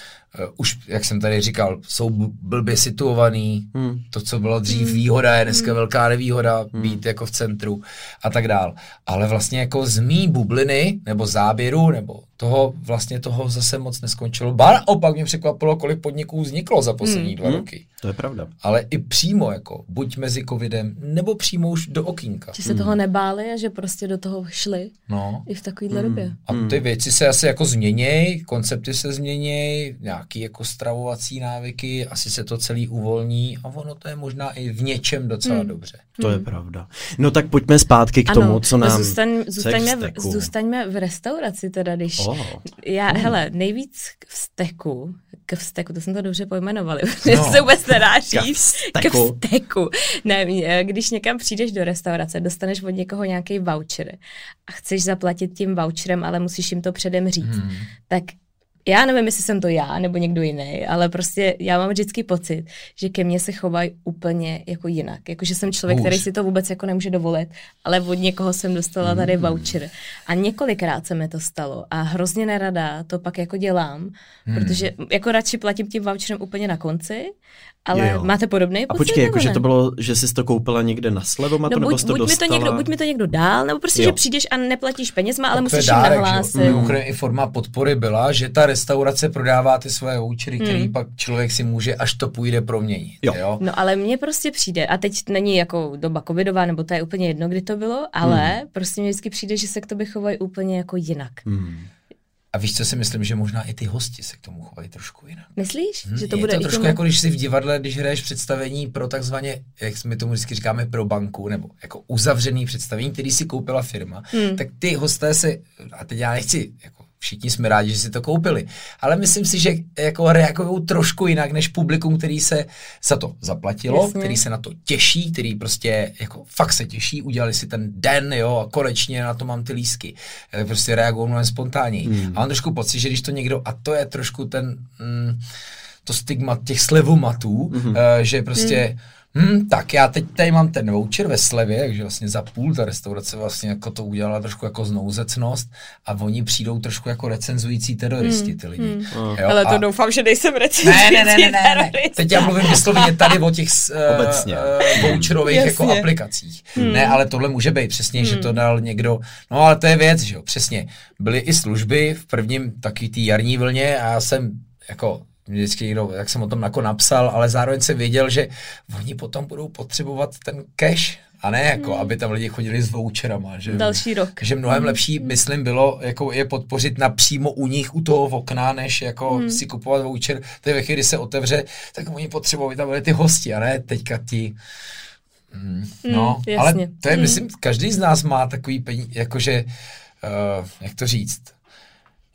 už, jak jsem tady říkal, jsou blbě situovaný, hmm. to, co bylo dřív hmm. výhoda, je dneska hmm. velká nevýhoda hmm. být jako v centru a tak dál. Ale vlastně jako z mý bubliny, nebo záběru, nebo toho vlastně toho zase moc neskončilo. Ba opak mě překvapilo, kolik podniků vzniklo za poslední hmm. dva hmm. roky. To je pravda. Ale i přímo, jako buď mezi covidem, nebo přímo už do okýnka. Že se hmm. toho nebáli a že prostě do toho šli no. i v takovéhle hmm. době. A ty věci se asi jako změnějí, koncepty se změnějí, nějaký jako stravovací návyky, asi se to celý uvolní a ono to je možná i v něčem docela hmm. dobře. To hmm. je pravda. No tak pojďme zpátky k ano, tomu, co nám... Zůstaň, zůstaňme, v, zůstaňme v restauraci teda, když... Oh. Já, hmm. hele, nejvíc k vzteku, k vzteku, to jsem to dobře pojmenovali, no. se vůbec nedá říct. K vzteku. Ne, když někam přijdeš do restaurace, dostaneš od někoho nějaký voucher a chceš zaplatit tím voucherem, ale musíš jim to předem říct, hmm. tak já nevím, jestli jsem to já nebo někdo jiný, ale prostě já mám vždycky pocit, že ke mně se chovají úplně jako jinak. Jako, že jsem člověk, Už. který si to vůbec jako nemůže dovolit, ale od někoho jsem dostala tady mm. voucher. A několikrát se mi to stalo a hrozně nerada to pak jako dělám, mm. protože jako radši platím tím voucherem úplně na konci ale jo. máte podobný pocit? A počkej, jako, že to bylo, že jsi to koupila někde na slevu, no, to, nebo buď, to buď dostala? Mi to někdo, buď mi to někdo dál, nebo prostě, jo. že přijdeš a neplatíš penězma, ale musíš jim nahlásit. Mimochodem i forma podpory byla, že ta restaurace prodává ty svoje vouchery, hmm. který pak člověk si může, až to půjde proměnit. Jo. jo. No ale mně prostě přijde, a teď není jako doba covidová, nebo to je úplně jedno, kdy to bylo, ale hmm. prostě mně vždycky přijde, že se k tobě chovají úplně jako jinak. Hmm. A víš, co si myslím, že možná i ty hosti se k tomu chovají trošku jinak. Myslíš, hmm, že to je bude to trošku tomu... jako když si v divadle, když hraješ představení pro takzvaně, jak my tomu vždycky říkáme, pro banku, nebo jako uzavřený představení, který si koupila firma, hmm. tak ty hosté se, a teď já nechci jako všichni jsme rádi, že si to koupili. Ale myslím si, že jako reagují trošku jinak než publikum, který se za to zaplatilo, Jasně. který se na to těší, který prostě jako fakt se těší, udělali si ten den, jo, a konečně na to mám ty lísky. Eh, prostě reagují mnohem spontánněji. Hmm. A mám trošku pocit, že když to někdo, a to je trošku ten, mm, to stigma těch slevomatů, hmm. uh, že prostě hmm hm, tak já teď tady mám ten voucher ve slevě, takže vlastně za půl ta restaurace vlastně jako to udělala trošku jako znouzecnost a oni přijdou trošku jako recenzující teroristi, ty lidi. Hmm. Jo, Ale to a... doufám, že nejsem recenzující ne, ne, ne, ne, ne, ne. Teď já mluvím vysloveně tady o těch uh, uh, voucherových jako aplikacích. Hmm. Ne, ale tohle může být přesně, hmm. že to dal někdo, no ale to je věc, že jo, přesně. Byly i služby v prvním taky té jarní vlně a já jsem jako vždycky někdo, jak jsem o tom jako napsal, ale zároveň se věděl, že oni potom budou potřebovat ten cash, a ne jako, hmm. aby tam lidi chodili s voucherama. Že, Další rok. Že mnohem hmm. lepší, myslím, bylo jako je podpořit napřímo u nich, u toho okna, než jako hmm. si kupovat voucher. To je ve chvíli, kdy se otevře, tak oni potřebují, tam byly ty hosti, a ne teďka ty Hmm, no, hmm, ale to je, hmm. myslím, každý z nás má takový peníze, jakože, uh, jak to říct,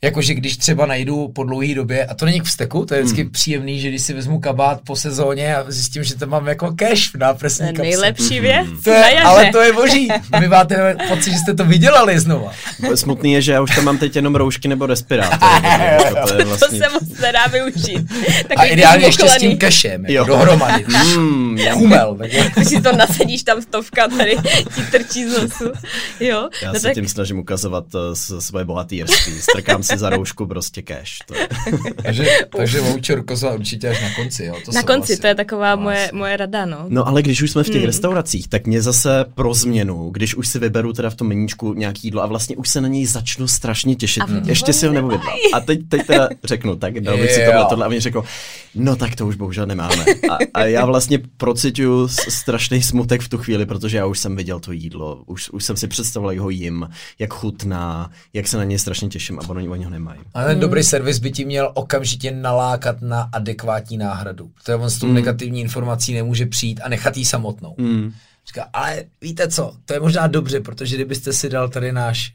Jakože když třeba najdu po dlouhé době, a to není k vzteku, to je vždycky hmm. příjemný, že když si vezmu kabát po sezóně a zjistím, že to mám jako cash v náprsní kapse. Nejlepší věc. To je, ale to je boží. Vy máte pocit, že jste to vydělali znova. Smutný je, že já už tam mám teď jenom roušky nebo respirátory. to, je vlastně... to se moc nedá využít. a ideálně ještě s tím cashem, jako dohromady. Mm, Chumel. Když si to nasadíš, tam stovka tady ti trčí z nosu. Jo? Já no se tak... tím snažím ukazovat uh, svoje bohatýrství. Strkám si za roušku prostě cash. To je. takže, takže voucher kozla určitě až na konci, jo? To na konci, asi, to je taková moje, moje rada, no. No ale když už jsme v těch hmm. restauracích, tak mě zase pro změnu, když už si vyberu teda v tom meníčku nějaký jídlo a vlastně už se na něj začnu strašně těšit. A Ještě si ho nevyvedla. A teď, teď teda řeknu, tak dal bych si tohle, tohle a mě řekl, no tak to už bohužel nemáme. A, a já vlastně procituju strašný smutek v tu chvíli, protože já už jsem viděl to jídlo, už, už jsem si představoval, jak ho jim, jak chutná, jak se na něj strašně těším a oni, oni ho nemají. A ten hmm. dobrý servis by ti měl okamžitě nalákat na adekvátní náhradu. To on s tou hmm. negativní informací nemůže přijít a nechat jí samotnou. Hmm. Říká, ale víte co, to je možná dobře, protože kdybyste si dal tady náš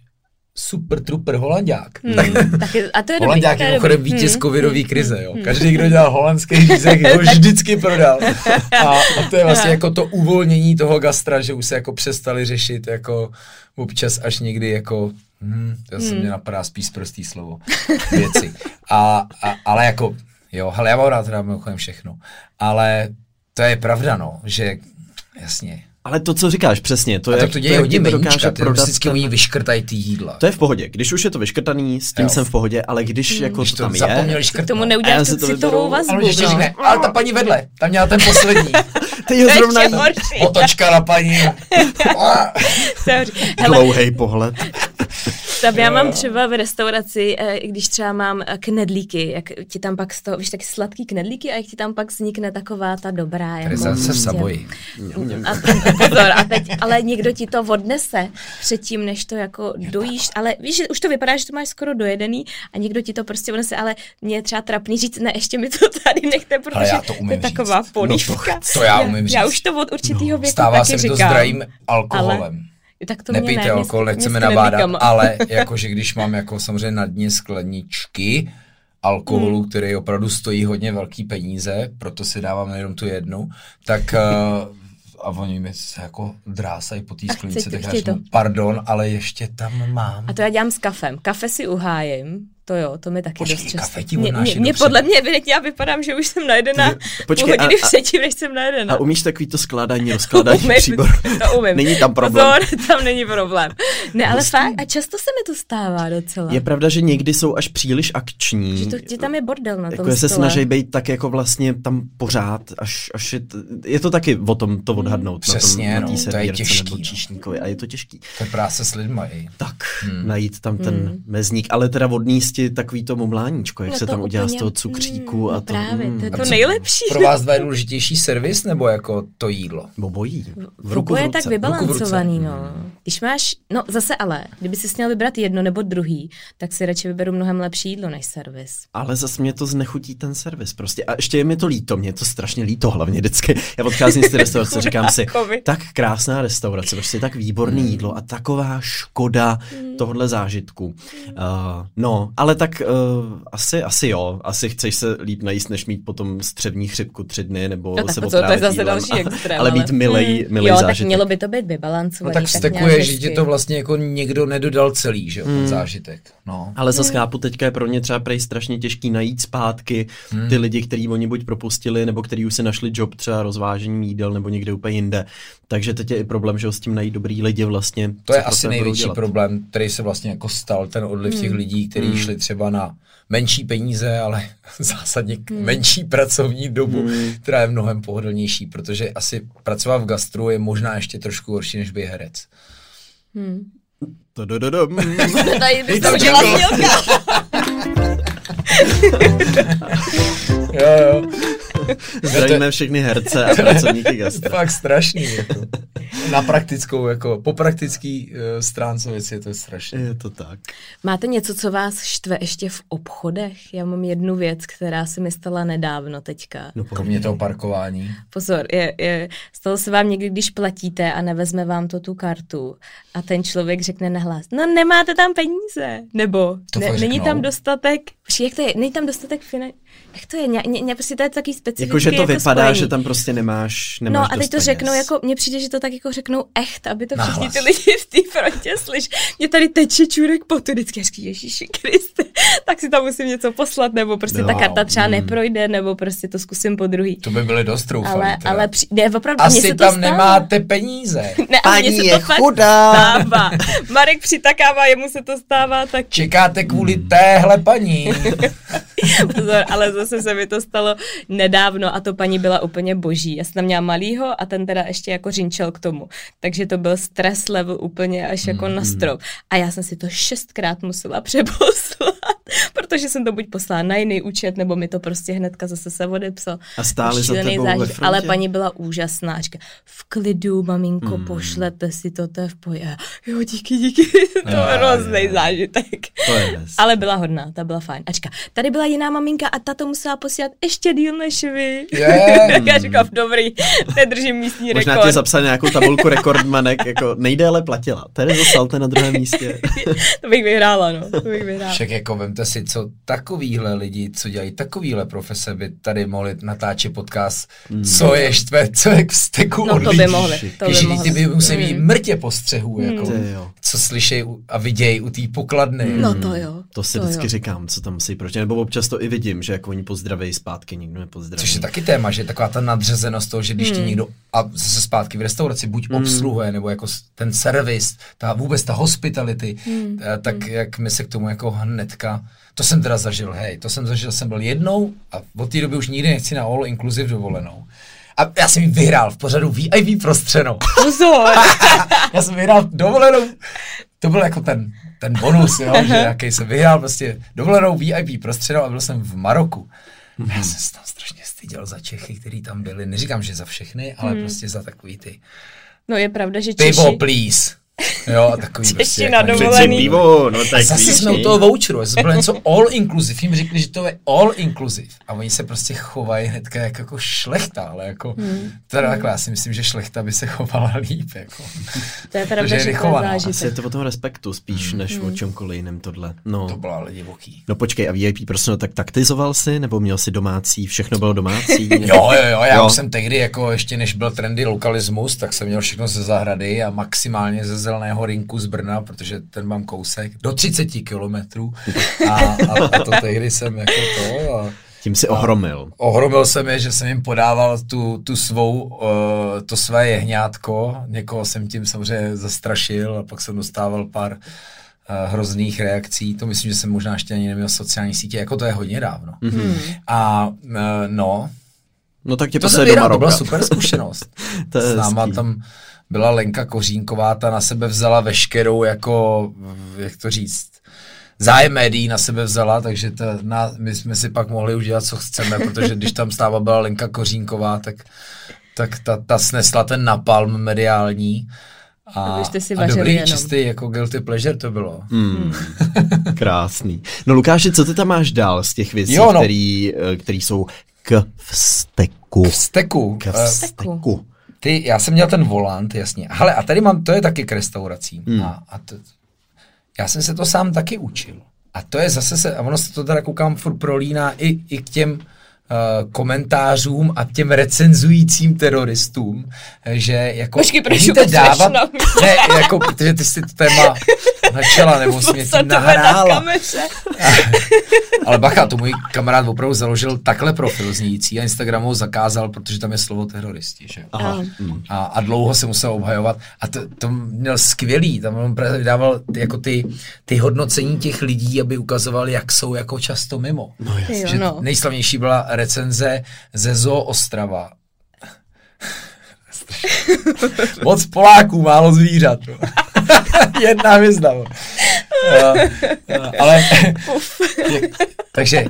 super trooper holandák. Hmm, tak je, a to je holandák dobrý, je mimochodem vítěz hmm. covidový krize. Jo. Hmm. Každý, kdo dělal holandský řízek, ho vždycky prodal. A, a to je vlastně jako to uvolnění toho gastra, že už se jako přestali řešit jako občas až někdy jako Hmm, to hmm. se mě napadá spíš prostý slovo. Věci. A, a, ale jako, jo, hele, já mám rád teda mimochodem všechno. Ale to je pravda, no, že jasně, ale to, co říkáš, přesně, to a je, to, to děje hodně dokáže prodat vždycky ten... oni vyškrtají ty jídla. To je v pohodě, když už je to vyškrtaný, s tím jo. jsem v pohodě, ale když hmm. jako když to tam je... K tomu neuděláš tu citovou vazbu. Ale ještě no. řekne, ale ta paní vedle, tam měla ten poslední. Ty je zrovna Otočka na paní. Dlouhej pohled. Tam já mám třeba v restauraci, eh, když třeba mám eh, knedlíky, jak ti tam pak z toho, víš, taky sladký knedlíky a jak ti tam pak vznikne taková ta dobrá. Jako se v Savoji. A, pozor, a teď, ale někdo ti to odnese předtím, než to jako dojíš, ale víš, že už to vypadá, že to máš skoro dojedený a někdo ti to prostě odnese, ale mě je třeba trapný říct, ne, ještě mi to tady nechte, protože já to, to je taková polívka. No to, to já umím říct. Já už to od určitého no, věku Stává taky se to zdravým alkoholem. Ale tak to Nepijte mě ne, alkohol, nechceme nabádat, ale jakože když mám jako samozřejmě na dně skleničky alkoholu, hmm. který opravdu stojí hodně velký peníze, proto si dávám jenom tu jednu, tak uh, a oni mi se jako drásají po té sklenici, tak já řeknu, pardon, ale ještě tam mám. A to já dělám s kafem. Kafe si uhájím, to jo, to mi taky Počkej, dost často. Kafe ti mě, mě, mě podle mě evidentně já vypadám, že už jsem najedena Počkej, půl hodiny a, předtím, než jsem najedena. A umíš takový to skládání, rozkládání příbor? To umím. není tam problém. Pozor, tam není problém. Ne, ale Vlastně. fakt, a často se mi to stává docela. Je pravda, že někdy jsou až příliš akční. Že, to, že tam je bordel na tom jako se snaží být tak jako vlastně tam pořád, až, až je, t, je to taky o tom to odhadnout. Přesně, na, tom, no, na to je těžký. Nebo no. a je to těžký. To je práce s lidmi. Tak, hmm. najít tam ten hmm. mezník, ale teda vodnísti takový tomu mláníčko, jak no se tam udělá úplně, z toho cukříku mm, a to. Právě, mm. to je to nejlepší. Pro vás dva je důležitější servis nebo jako to jídlo? Obojí. V ruku, v ruku je tak vybalancovaný, no. Když máš, no zase ale, kdyby si měl vybrat jedno nebo druhý, tak si radši vyberu mnohem lepší jídlo než servis. Ale zase mě to znechutí ten servis prostě. A ještě je mi to líto, mě je to strašně líto hlavně vždycky. Já odcházím z té restaurace, říkám si, tak krásná restaurace, prostě tak výborný hmm. jídlo a taková škoda hmm. tohle zážitku. Uh, no, ale tak uh, asi, asi jo, asi chceš se líp najíst, než mít potom střevní chřipku tři dny, nebo no, se to, to je zase další extrém. Ale, ale být milej, hmm. milej jo, zážitek. tak mělo by to být vybalancovaný. No tak stekuje, že ti to vlastně jako někdo nedodal celý, že hmm. ten zážitek. No. Ale zase chápu, teďka je pro ně třeba prej strašně těžký najít zpátky hmm. ty lidi, který oni buď propustili, nebo který už si našli job třeba rozvážení jídel, nebo někde úplně jinde. Takže teď je i problém, že ho s tím najít dobrý lidi vlastně. To je asi největší problém, který se vlastně jako stal, ten odliv hmm. těch lidí, kteří hmm. šli třeba na menší peníze, ale zásadně hmm. menší pracovní dobu, hmm. která je mnohem pohodlnější, protože asi pracovat v gastru je možná ještě trošku horší, než být herec. Hmm. To do, do, do. Tady jo, jo. Zdravíme všechny herce a pracovníky gastra. Fakt strašný. Jako. Na praktickou, jako po praktický uh, stránce věci je to strašné. Je to tak. Máte něco, co vás štve ještě v obchodech? Já mám jednu věc, která se mi stala nedávno teďka. No, Kromě toho parkování. Pozor, je, je, stalo se vám někdy, když platíte a nevezme vám to tu kartu a ten člověk řekne nahlas, no nemáte tam peníze, nebo ne, není tam dostatek, jak to je, není tam dostatek financí, jak to je, ně, ně, prostě to je takový specifický Jako, že to jako vypadá, spojení. že tam prostě nemáš, nemáš No a teď to peněz. řeknou, jako, mně přijde, že to tak jako řeknou echt, aby to všichni ty lidi v té frontě slyš. Mě tady teče čurek po tu, vždycky říkají, Ježíši Kriste, tak si tam musím něco poslat, nebo prostě No, ta karta třeba mm. neprojde, nebo prostě to zkusím po druhý. To by byly dost troufalý. Ale, teda. ale při, ne, opravdu, Asi se to tam stává. nemáte peníze. Ne, ale mně Paní se je to fakt chudá. stává. Marek přitakává, jemu se to stává tak Čekáte kvůli téhle paní. Pozor, ale zase se mi to stalo nedávno a to paní byla úplně boží. Já jsem tam měla malýho a ten teda ještě jako řinčel k tomu. Takže to byl stres level úplně až jako na strop. A já jsem si to šestkrát musela přeposlat, protože jsem to buď poslala na jiný účet, nebo mi to prostě hnedka zase se odepsal. A stáli za tebou ve zážitek. frontě? Ale paní byla úžasná. Říká, v klidu, maminko, Hmm. pošlete si to, to je v já, Jo, díky, díky. to byl hrozný zážitek. To je. Ale byla hodná, ta byla fajn. A říká, tady byla jiná maminka a ta to musela posílat ještě díl než vy. Je. tak já říkám, dobrý, nedržím místní Možná rekord. ti zapsal nějakou tabulku rekordmanek, jako nejdéle platila. Tereza Salte na druhém místě. to bych vyhrála, no. To bych vyhrála. Však jako vemte si, co takovýhle lidi, co dělají takovýhle profese, by tady mohli natáčet podcast, co je štve, co je k vzteku No od to by mohli, to by Když mohli. ty by museli mít Mm. mrtě postřehů, jako, Ty jo. co slyšejí a vidějí u té pokladny. No to jo. To si to vždycky jo. říkám, co tam musí proč. Nebo občas to i vidím, že jako oni pozdraví zpátky, nikdo nepozdraví. Což je taky téma, že taková ta nadřazenost toho, že když Hmm. ti někdo a zase zpátky v restauraci buď Hmm. obsluhuje, nebo jako ten servis, ta vůbec ta hospitality, Hmm. eh, tak jak my se k tomu jako hnedka, to jsem teda zažil, hej, to jsem zažil, jsem byl jednou a od té doby už nikdy nechci na all inclusive dovolenou. A já jsem ji vyhrál v pořadu VIP prostřenou. Pozor. já jsem vyhrál dovolenou, to byl jako ten, ten bonus, jo, že jaký jsem vyhrál prostě dovolenou VIP prostřenou a byl jsem v Maroku. Já jsem se tam strašně styděl za Čechy, který tam byli. Neříkám, že za všechny, ale prostě za takový ty No je pravda, že Češi... pivo, please. Jo, a takový Češi prostě. na jako- dovolený. Pivo, no a tak zase víš, jsme u ne? toho voucheru, zase bylo něco all inclusive, jim řekli, že to je all inclusive a oni se prostě chovají hnedka jak jako šlechta, ale jako, Hmm. teda takhle, já si myslím, že šlechta by se chovala líp, jako. To je pravda, že to je vychovaná. Asi je to o toho respektu spíš, než o čemkoliv jiném tohle. No. To byla ale divoký. No počkej, a VIP prostě no, tak taktizoval si, nebo měl si domácí, všechno bylo domácí? Jo, jo, jo, já Jo. už jsem tehdy, jako ještě než byl trendy lokalismus, tak jsem měl všechno ze zahrady a maximálně ze zeleného rinku z Brna, protože ten mám kousek, do 30 kilometrů a, a, a to tehdy jsem jako to a Tím si ohromil. ohromil jsem je, že jsem jim podával tu, tu svou, uh, to své jehňátko, někoho jsem tím samozřejmě zastrašil a pak jsem dostával pár uh, hrozných reakcí, to myslím, že jsem možná ještě ani neměl sociální sítě, jako to je hodně dávno. Mm-hmm. A uh, no, No tak tě to, jsem vyhrál, to byla Maroka. super zkušenost. To je S náma hezký. tam byla Lenka Kořínková, ta na sebe vzala veškerou, jako, jak to říct, zájem médií na sebe vzala, takže ta, na, my jsme si pak mohli udělat, co chceme, protože když tam stáva byla Lenka Kořínková, tak, tak ta, ta snesla ten napalm mediální A, si a dobrý, jenom. čistý, jako guilty pleasure to bylo. Hmm. Krásný. No Lukáši, co ty tam máš dál z těch věcí, jo, no. který, eh, který jsou k vsteku? K vsteku. K eh, vsteku. Ty, já jsem měl ten volant, jasně. Hele, a tady mám, to je taky k restauracím. Hmm. A, a to, já jsem se to sám taky učil. A to je zase se, a ono se to teda koukám furt prolíná i, i k těm komentářům a těm recenzujícím teroristům, že jako Počkej, proč dávat, ne, jako, protože ty jsi to téma načala, nebo jsi mě tím nahrála. Ale bacha, to můj kamarád opravdu založil takhle profil znící a Instagram ho zakázal, protože tam je slovo teroristi, že? Aha. A, a dlouho se musel obhajovat a to, to měl skvělý, tam on dával jako ty, ty hodnocení těch lidí, aby ukazoval, jak jsou jako často mimo. No, jasně. Že no. nejslavnější byla recenze ze Zoo Ostrava. Moc Poláků, málo zvířat. Jedna hvězda. Uh, uh, ale, takže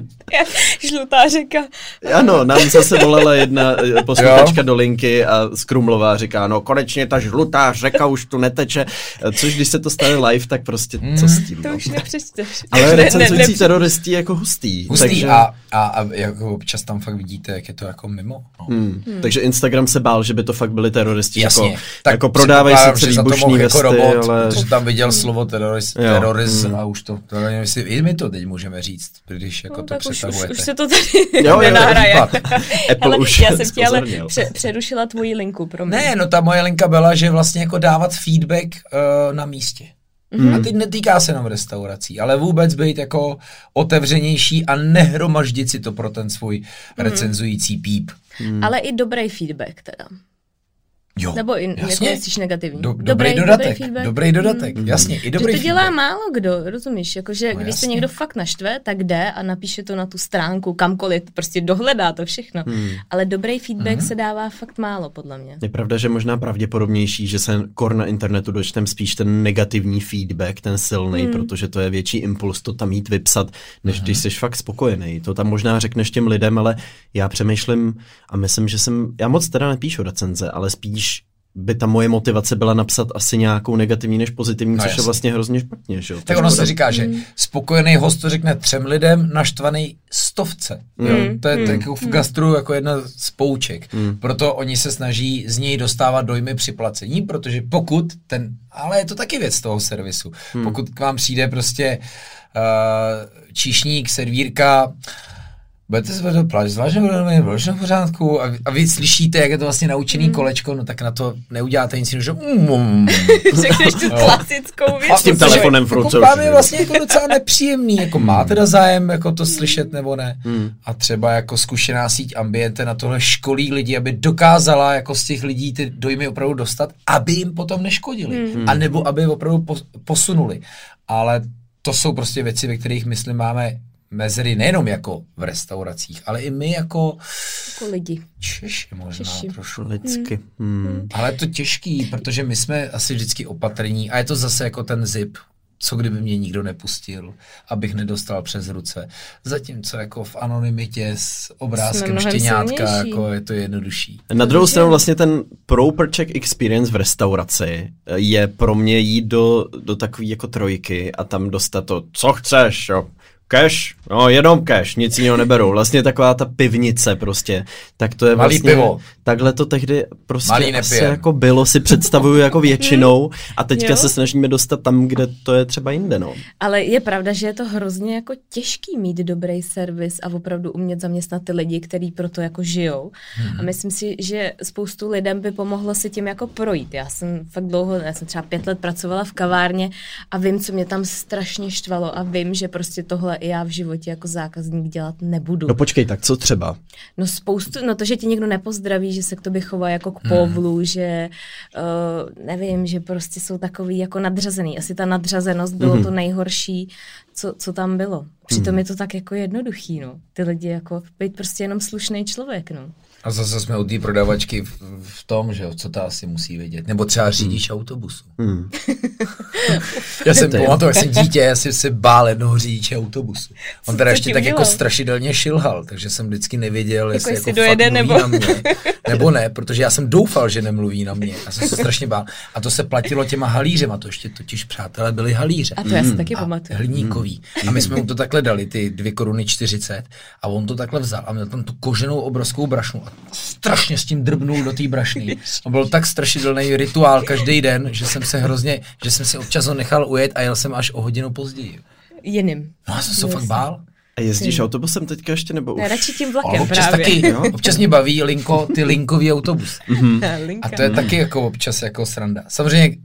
Žlutá řeka. Ano, nám zase volala jedna eh, posluchačka do linky a Skrumlová říká, no konečně ta žlutá řeka už tu neteče, eh, což když se to stane live, tak prostě mm. co s tím? To no? už nepřečteš. Ale recenzující teroristi jako hustý. Hustý takže... a, a, a jako občas tam fakt vidíte, jak je to jako mimo. No. Hmm. Hmm. Takže Instagram se bál, že by to fakt byli teroristi. Jasně. Jako, tak jako prodávají si celý bušní vesty, jako robot, ale... Protože tam viděl slovo teroris, terorism hmm. a už to, to nevím, jestli i my to teď můžeme říct, když jako no, to přetahujete. Už, už se to tady jo, nenahraje. ale už já jsem ti ale pře- přerušila tvoji linku, pro mě. Ne, no ta moje linka byla, že vlastně jako dávat feedback uh, na místě. Mm. A teď netýká se jenom restaurací, ale vůbec být jako otevřenější a nehromaždit si to pro ten svůj mm. recenzující píp. Mm. Ale i dobrý feedback teda. Jo, Nebo i jasně. jako negativní. Do, dobrý, dobrý dodatek, dobrý, dobrý dodatek, mm. jasně, i dobrý Že to dělá feedback. málo kdo, rozumíš, jakože no, když jasně. se někdo fakt naštve, tak jde a napíše to na tu stránku, kamkoliv, prostě dohledá to všechno. Mm. Ale dobrý feedback mm. se dává fakt málo, podle mě. Je pravda, že možná pravděpodobnější, že se kor na internetu dočtem spíš ten negativní feedback, ten silný, mm. protože to je větší impuls to tam mít vypsat, než mm. když jsi fakt spokojený. To tam možná řekneš těm lidem, ale já přemýšlím a myslím, že jsem, já moc teda nepíšu recenze, ale spíš by ta moje motivace byla napsat asi nějakou negativní než pozitivní, no což jasný. je vlastně hrozně špatně. Že? Tak ono se říká, že mm. spokojený host to řekne třem lidem, naštvaný stovce. Mm. Jo? To je mm. jako v gastru jako jedna z pouček. Mm. Proto oni se snaží z něj dostávat dojmy při placení, protože pokud ten, ale je to taky věc toho servisu, mm. pokud k vám přijde prostě uh, číšník, servírka, budete se to pláž, zvláštně budeme v pořádku a, a vy slyšíte, jak je to vlastně naučený mm. kolečko, no tak na to neuděláte nic jiného, že mm, Řekneš tu klasickou věc. S tím telefonem v ruce. Jako je vlastně jako docela nepříjemný, jako má teda zájem jako to slyšet nebo ne. Mm. A třeba jako zkušená síť ambiente na tohle školí lidi, aby dokázala jako z těch lidí ty dojmy opravdu dostat, aby jim potom neškodili. Mm. A nebo aby je opravdu posunuli. Ale to jsou prostě věci, ve kterých, myslím, máme mezery nejenom jako v restauracích, ale i my jako, jako lidi. Češi možná Češi. trošku. Lidsky. Hmm. Hmm. Ale to těžký, protože my jsme asi vždycky opatrní a je to zase jako ten zip, co kdyby mě nikdo nepustil, abych nedostal přes ruce. Zatímco jako v anonymitě s obrázkem štěňátka jako je to jednodušší. Na druhou stranu vlastně ten proper check experience v restauraci je pro mě jít do, do takové jako trojky a tam dostat to, co chceš, jo Cash, no jenom cash, nic jiného neberu. Vlastně taková ta pivnice prostě. Tak to je Malý vlastně, pivo. takhle to tehdy prostě Malý asi jako bylo, si představuju jako většinou a teďka se snažíme dostat tam, kde to je třeba jinde, no. Ale je pravda, že je to hrozně jako těžký mít dobrý servis a opravdu umět zaměstnat ty lidi, kteří pro to jako žijou. Hmm. A myslím si, že spoustu lidem by pomohlo si tím jako projít. Já jsem fakt dlouho, já jsem třeba pět let pracovala v kavárně a vím, co mě tam strašně štvalo a vím, že prostě tohle i já v životě jako zákazník dělat nebudu. No počkej, tak co třeba? No spoustu, no to, že ti někdo nepozdraví, že se k tobě chová jako k povlu, hmm. že uh, nevím, že prostě jsou takový jako nadřazený. Asi ta nadřazenost bylo hmm. to nejhorší, co, co tam bylo. Přitom hmm. je to tak jako jednoduchý, no. Ty lidi jako být prostě jenom slušný člověk, no. A zase jsme u té prodavačky v, v tom, že co ta asi musí vědět. Nebo třeba řidič hmm. autobusu. Hmm. já jsem pamatoval, já jsem dítě, já jsem se bál jednoho řidiče autobusu. On teda ještě tak jako strašidelně šilhal, takže jsem vždycky nevěděl, jako jestli, jako dojede, nebo... na mě, nebo ne, protože já jsem doufal, že nemluví na mě. Já jsem se strašně bál. A to se platilo těma halířema, to ještě totiž přátelé byli halíře. A to já si mm. taky pamatuju. Hliníkový. Mm. A my jsme mu to takhle dali, ty dvě koruny 40, a on to takhle vzal a měl tam tu koženou obrovskou brašnu a strašně s tím drbnul do té brašny. A byl tak strašidelný rituál každý den, že jsem se hrozně, že jsem si občas ho nechal ujet a jel jsem až o hodinu později. Jiným. No já jsem se fakt bál. A jezdíš Ty. autobusem teďka ještě nebo už? Ne, radši tím vlakem občas právě. taky, jo? občas mě baví linko, ty linkový autobus. Mm-hmm. A to je taky jako občas jako sranda. Samozřejmě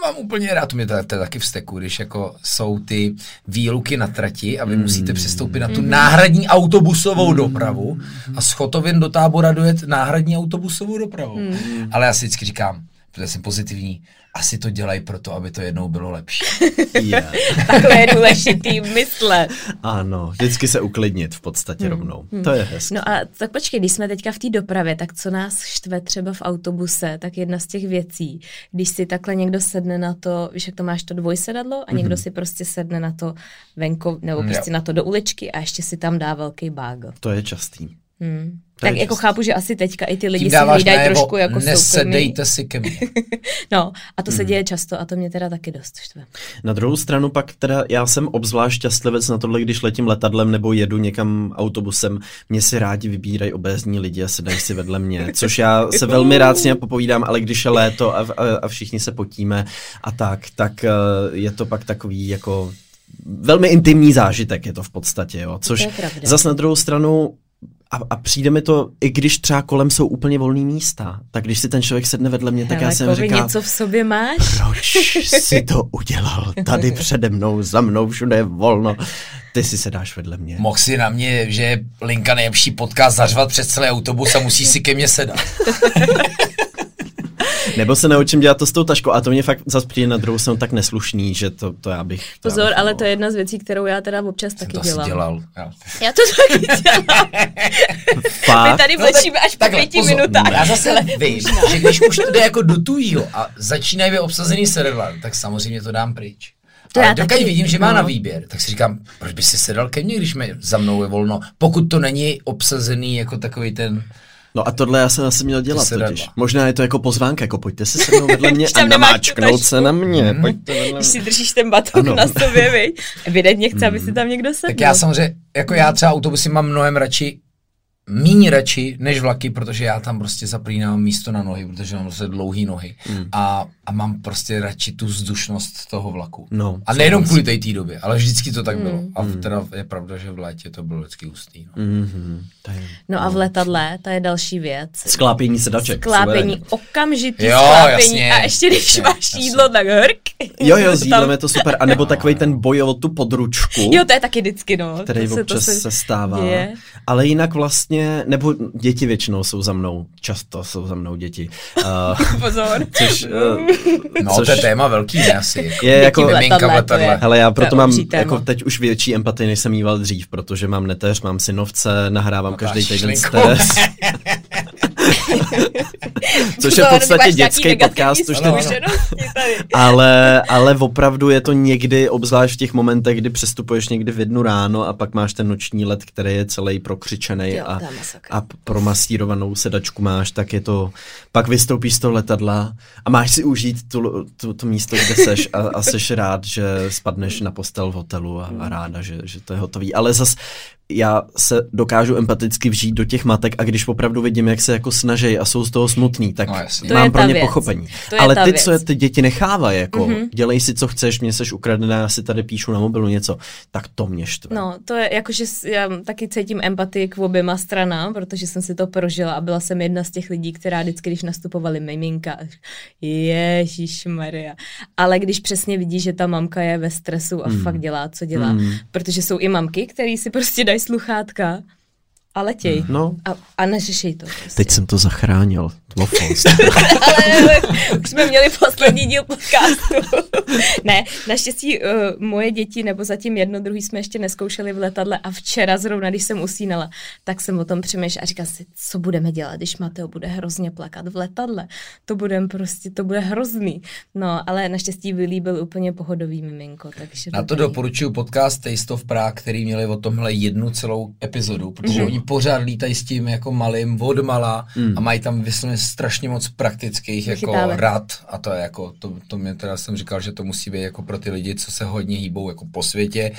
nemám úplně rád, mě to, to je taky v steku, když jako jsou ty výluky na trati a vy mm. musíte přestoupit na tu mm. náhradní autobusovou mm. dopravu a z Chotovin do tábora dojet náhradní autobusovou dopravu. Mm. Ale já si vždycky říkám, protože jsem pozitivní, asi to dělají proto, aby to jednou bylo lepší. Yeah. Takhle je důležitý myslet. Ano, vždycky se uklidnit v podstatě hmm. rovnou. Hmm. To je hezké. No a tak počkej, když jsme teďka v té dopravě, tak co nás štve třeba v autobuse, tak jedna z těch věcí, když si takhle někdo sedne na to, víš, jak to máš to dvojsedadlo a někdo mm-hmm. si prostě sedne na to venko, nebo prostě jo. na to do uličky a ještě si tam dá velký bágl. To je častý. Hmm. Tak jako chápu, že asi teďka i ty lidi si hlídají trošku jako Nesedejte si ke mně. no, a to se hmm. děje často a to mě teda taky dost štve. Na druhou stranu pak teda já jsem obzvlášť šťastlivec na tohle, když letím letadlem nebo jedu někam autobusem. Mě si rádi vybírají obézní lidi a sedají si vedle mě, což já se velmi rád s ním popovídám, ale když je léto a, a, a všichni se potíme a tak, tak eh, je to pak takový jako velmi intimní zážitek je to v podstatě, jo. Což zas na druhou stranu a, a přijde mi to, i když třeba kolem jsou úplně volné místa, tak když si ten člověk sedne vedle mě, tak Hele, já jsem říkal, něco v sobě máš? Proč si to udělal? Tady přede mnou, za mnou, všude je volno. Ty si sedáš vedle mě. Mohl si na mě, že je Linka nejlepší podcast zařvat přes celý autobus a musí si ke mně sedat. Nebo se naučím dělat to s tou taškou a to mě fakt zase přijde na druhou stranu tak neslušný, že to, to já bych... To Pozor, já bych ale to je jedna z věcí, kterou já teda občas Jsem taky to dělám. dělal. Já. já to taky dělám. Fakt? My tady vlečíme no, až po pěti minutách. Já zase vím, že když už to jde jako do tujího a začínají být obsazený server, tak samozřejmě to dám pryč. To Ale dokud vidím, že má no. na výběr, tak si říkám, proč by si sedal ke mně, když mi za mnou je volno, pokud to není obsazený jako takový ten No a tohle já jsem asi měl dělat totiž. Možná je to jako pozvánka, jako pojďte se se mnou vedle mě a namáčknout se na mě. Hmm. Pojďte vedle mě. Když si držíš ten batok na sobě, viď? Evidentně chce, aby si tam někdo sedl. Tak já samozřejmě, jako já třeba autobusy mám mnohem radši míň radši než vlaky, protože já tam prostě zaplínám místo na nohy, protože mám prostě dlouhý nohy mm. a, a mám prostě radši tu vzdušnost toho vlaku. No, a nejenom kvůli té době, ale vždycky to tak mm. bylo. A mm. teda je pravda, že v létě to bylo vždycky hustý. No, mm-hmm. je, no a v letadle, to je další věc. Sklápění sedaček. Sklápění, okamžitý jo, sklápění jasně, a ještě když jasně, máš jasně. jídlo, tak hrk. Jo, jo, s jídlem je to super. A nebo takový ten boj o tu područku. Jo, to je taky vždycky, no. Který to občas se, se stává. Je. Ale jinak vlastně, nebo děti většinou jsou za mnou. Často jsou za mnou děti. Uh, Pozor. Což, uh, no, což, to je téma velký, ne asi. Je jako, Hele, já proto mám jako teď už větší empatii, než jsem mýval dřív, protože mám neteř, mám synovce, nahrávám no, každý týden z Což je v podstatě dětský podcast. Což no, no. ale, ale opravdu je to někdy, obzvlášť v těch momentech, kdy přestupuješ někdy v jednu ráno a pak máš ten noční let, který je celý prokřičený a, a promasírovanou sedačku máš, tak je to, pak vystoupíš z toho letadla a máš si užít tu, tu, tu místo, kde seš a, a seš rád, že spadneš na postel v hotelu a, a ráda, že, že to je hotový. Ale zas já se dokážu empaticky vžít do těch matek a když opravdu vidím, jak se jako snaží a jsou z toho smutný, tak no, mám pro ně věc. pochopení. Ale ty, věc. co je ty děti nechávají, jako mm-hmm. dělej si, co chceš, mě seš ukradená, já si tady píšu na mobilu něco, tak to mě štve. No, to je jako, že já taky cítím empatii k oběma stranám, protože jsem si to prožila a byla jsem jedna z těch lidí, která vždycky, když nastupovali miminka, Ježíš Maria. Ale když přesně vidí, že ta mamka je ve stresu a mm. fakt dělá, co dělá, mm. protože jsou i mamky, které si prostě dají sluchátka a letěj. No. A, a neřešej to. Prostě. Teď jsem to zachránil. ale už jsme měli poslední díl podcastu. ne, naštěstí uh, moje děti, nebo zatím jedno, druhý jsme ještě neskoušeli v letadle a včera zrovna, když jsem usínala, tak jsem o tom přemýšlela a říkala si, co budeme dělat, když Mateo bude hrozně plakat v letadle. To budeme prostě, to bude hrozný. No, ale naštěstí Willy byl úplně pohodový miminko, takže... Na to doporučuji podcast Taste of Prague, který měli o tomhle jednu celou epizodu, protože mm. oni pořád lítají s tím jako malým odmala mm. a mají tam vysloveně strašně moc praktických jako rad a to je jako, to, to mě teda jsem říkal, že to musí být jako pro ty lidi, co se hodně hýbou jako po světě,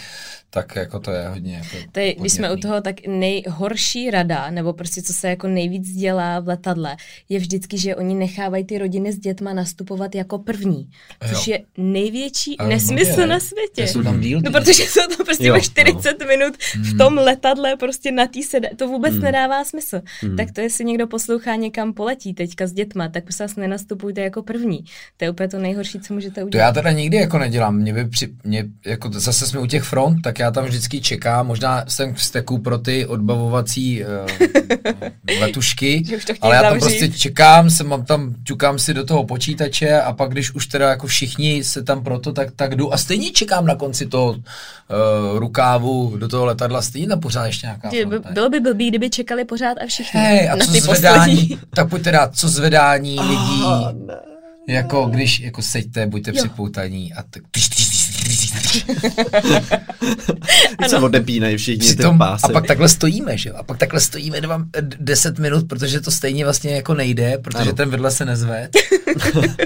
tak jako to je hodně jako to je, Když jsme u toho, tak nejhorší rada, nebo prostě co se jako nejvíc dělá v letadle, je vždycky, že oni nechávají ty rodiny s dětma nastupovat jako první, což jo. je největší Ale nesmysl je. na světě. Jsou tam díl, no, protože jsou to prostě jo, 40 no. minut v hmm. tom letadle prostě na tý sede. To vůbec hmm. nedává smysl. Hmm. Tak to, jestli někdo poslouchá někam poletí teďka s dětma, tak prostě nenastupujte jako první. To je úplně to nejhorší, co můžete udělat. To já teda nikdy jako nedělám. Mě by při, mě, jako zase jsme u těch front, tak já tam vždycky čekám. Možná jsem v steku pro ty odbavovací uh, letušky, ale já tam zavřít. prostě čekám, jsem mám tam, ťukám si do toho počítače a pak když už teda jako všichni se tam proto, tak, tak jdu a stejně čekám na konci toho uh, rukávu do toho letadla, stejně tam pořád ještě nějaká by, Bylo by blbý, kdyby čekali pořád a všichni. Hej, a co zvedání, tak pojď teda, co zvedání lidí, oh, ne. jako když jako seďte, buďte jo. připoutaní a tak Teď se odepínají všichni Přitom, ty pásy. A pak takhle stojíme, že jo? A pak takhle stojíme dva, deset minut, protože to stejně vlastně jako nejde, protože ano. ten vedle se nezve.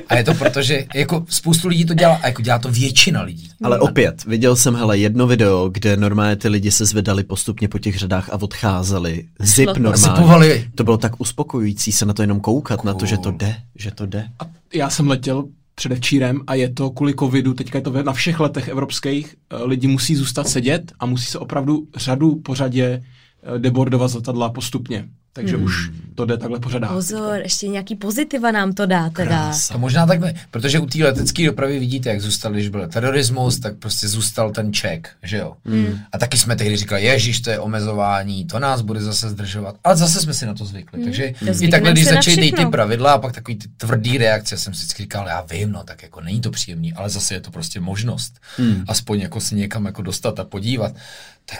a je to proto, že jako spoustu lidí to dělá, a jako dělá to většina lidí. Ale opět, viděl jsem hele jedno video, kde normálně ty lidi se zvedali postupně po těch řadách a odcházeli. Zip normálně. To bylo tak uspokojující se na to jenom koukat, cool. na to, že to jde, že to jde. A já jsem letěl předevčírem a je to kvůli covidu, teďka je to na všech letech evropských, eh, lidi musí zůstat sedět a musí se opravdu řadu pořadě eh, debordovat z letadla postupně. Takže hmm. už to jde takhle pořadá. Pozor, ještě nějaký pozitiva nám to dá teda. Krása. A možná takhle, protože u té letecké dopravy vidíte, jak zůstal, když byl terorismus, tak prostě zůstal ten ček, že jo. Hmm. A taky jsme tehdy říkali, ježíš, to je omezování, to nás bude zase zdržovat. Ale zase jsme si na to zvykli. Hmm. Takže hmm. i takhle, když začaly ty pravidla a pak takový ty tvrdý reakce, jsem si vždycky říkal, já vím, no tak jako není to příjemný, ale zase je to prostě možnost. Hmm. Aspoň jako si někam jako dostat a podívat. Tak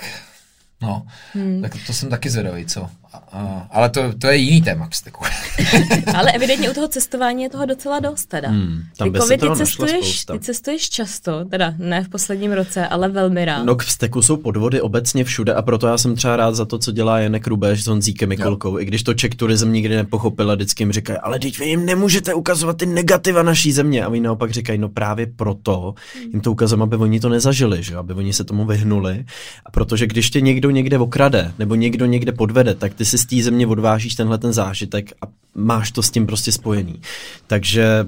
No, hmm. tak to jsem taky zvedavý, co? A, ale to, to je jiný téma k steku. ale evidentně u toho cestování je toho docela dost teda. Hmm, tam ty, ty, cestuješ, ty cestuješ často, teda ne v posledním roce, ale velmi rád. No k steku jsou podvody obecně všude a proto já jsem třeba rád za to, co dělá Janek Rubeš s Honzíkem Mikulkou. Jo. I když to Czech Tourism nikdy nepochopil a vždycky jim říkají, ale teď vy jim nemůžete ukazovat ty negativa naší země. A oni naopak říkají, no právě proto jim to ukazujeme, aby oni to nezažili, že? aby oni se tomu vyhnuli. A protože když tě někdo někde okrade nebo někdo někde podvede, tak ty si z té země odvážíš tenhle ten zážitek a máš to s tím prostě spojený. Takže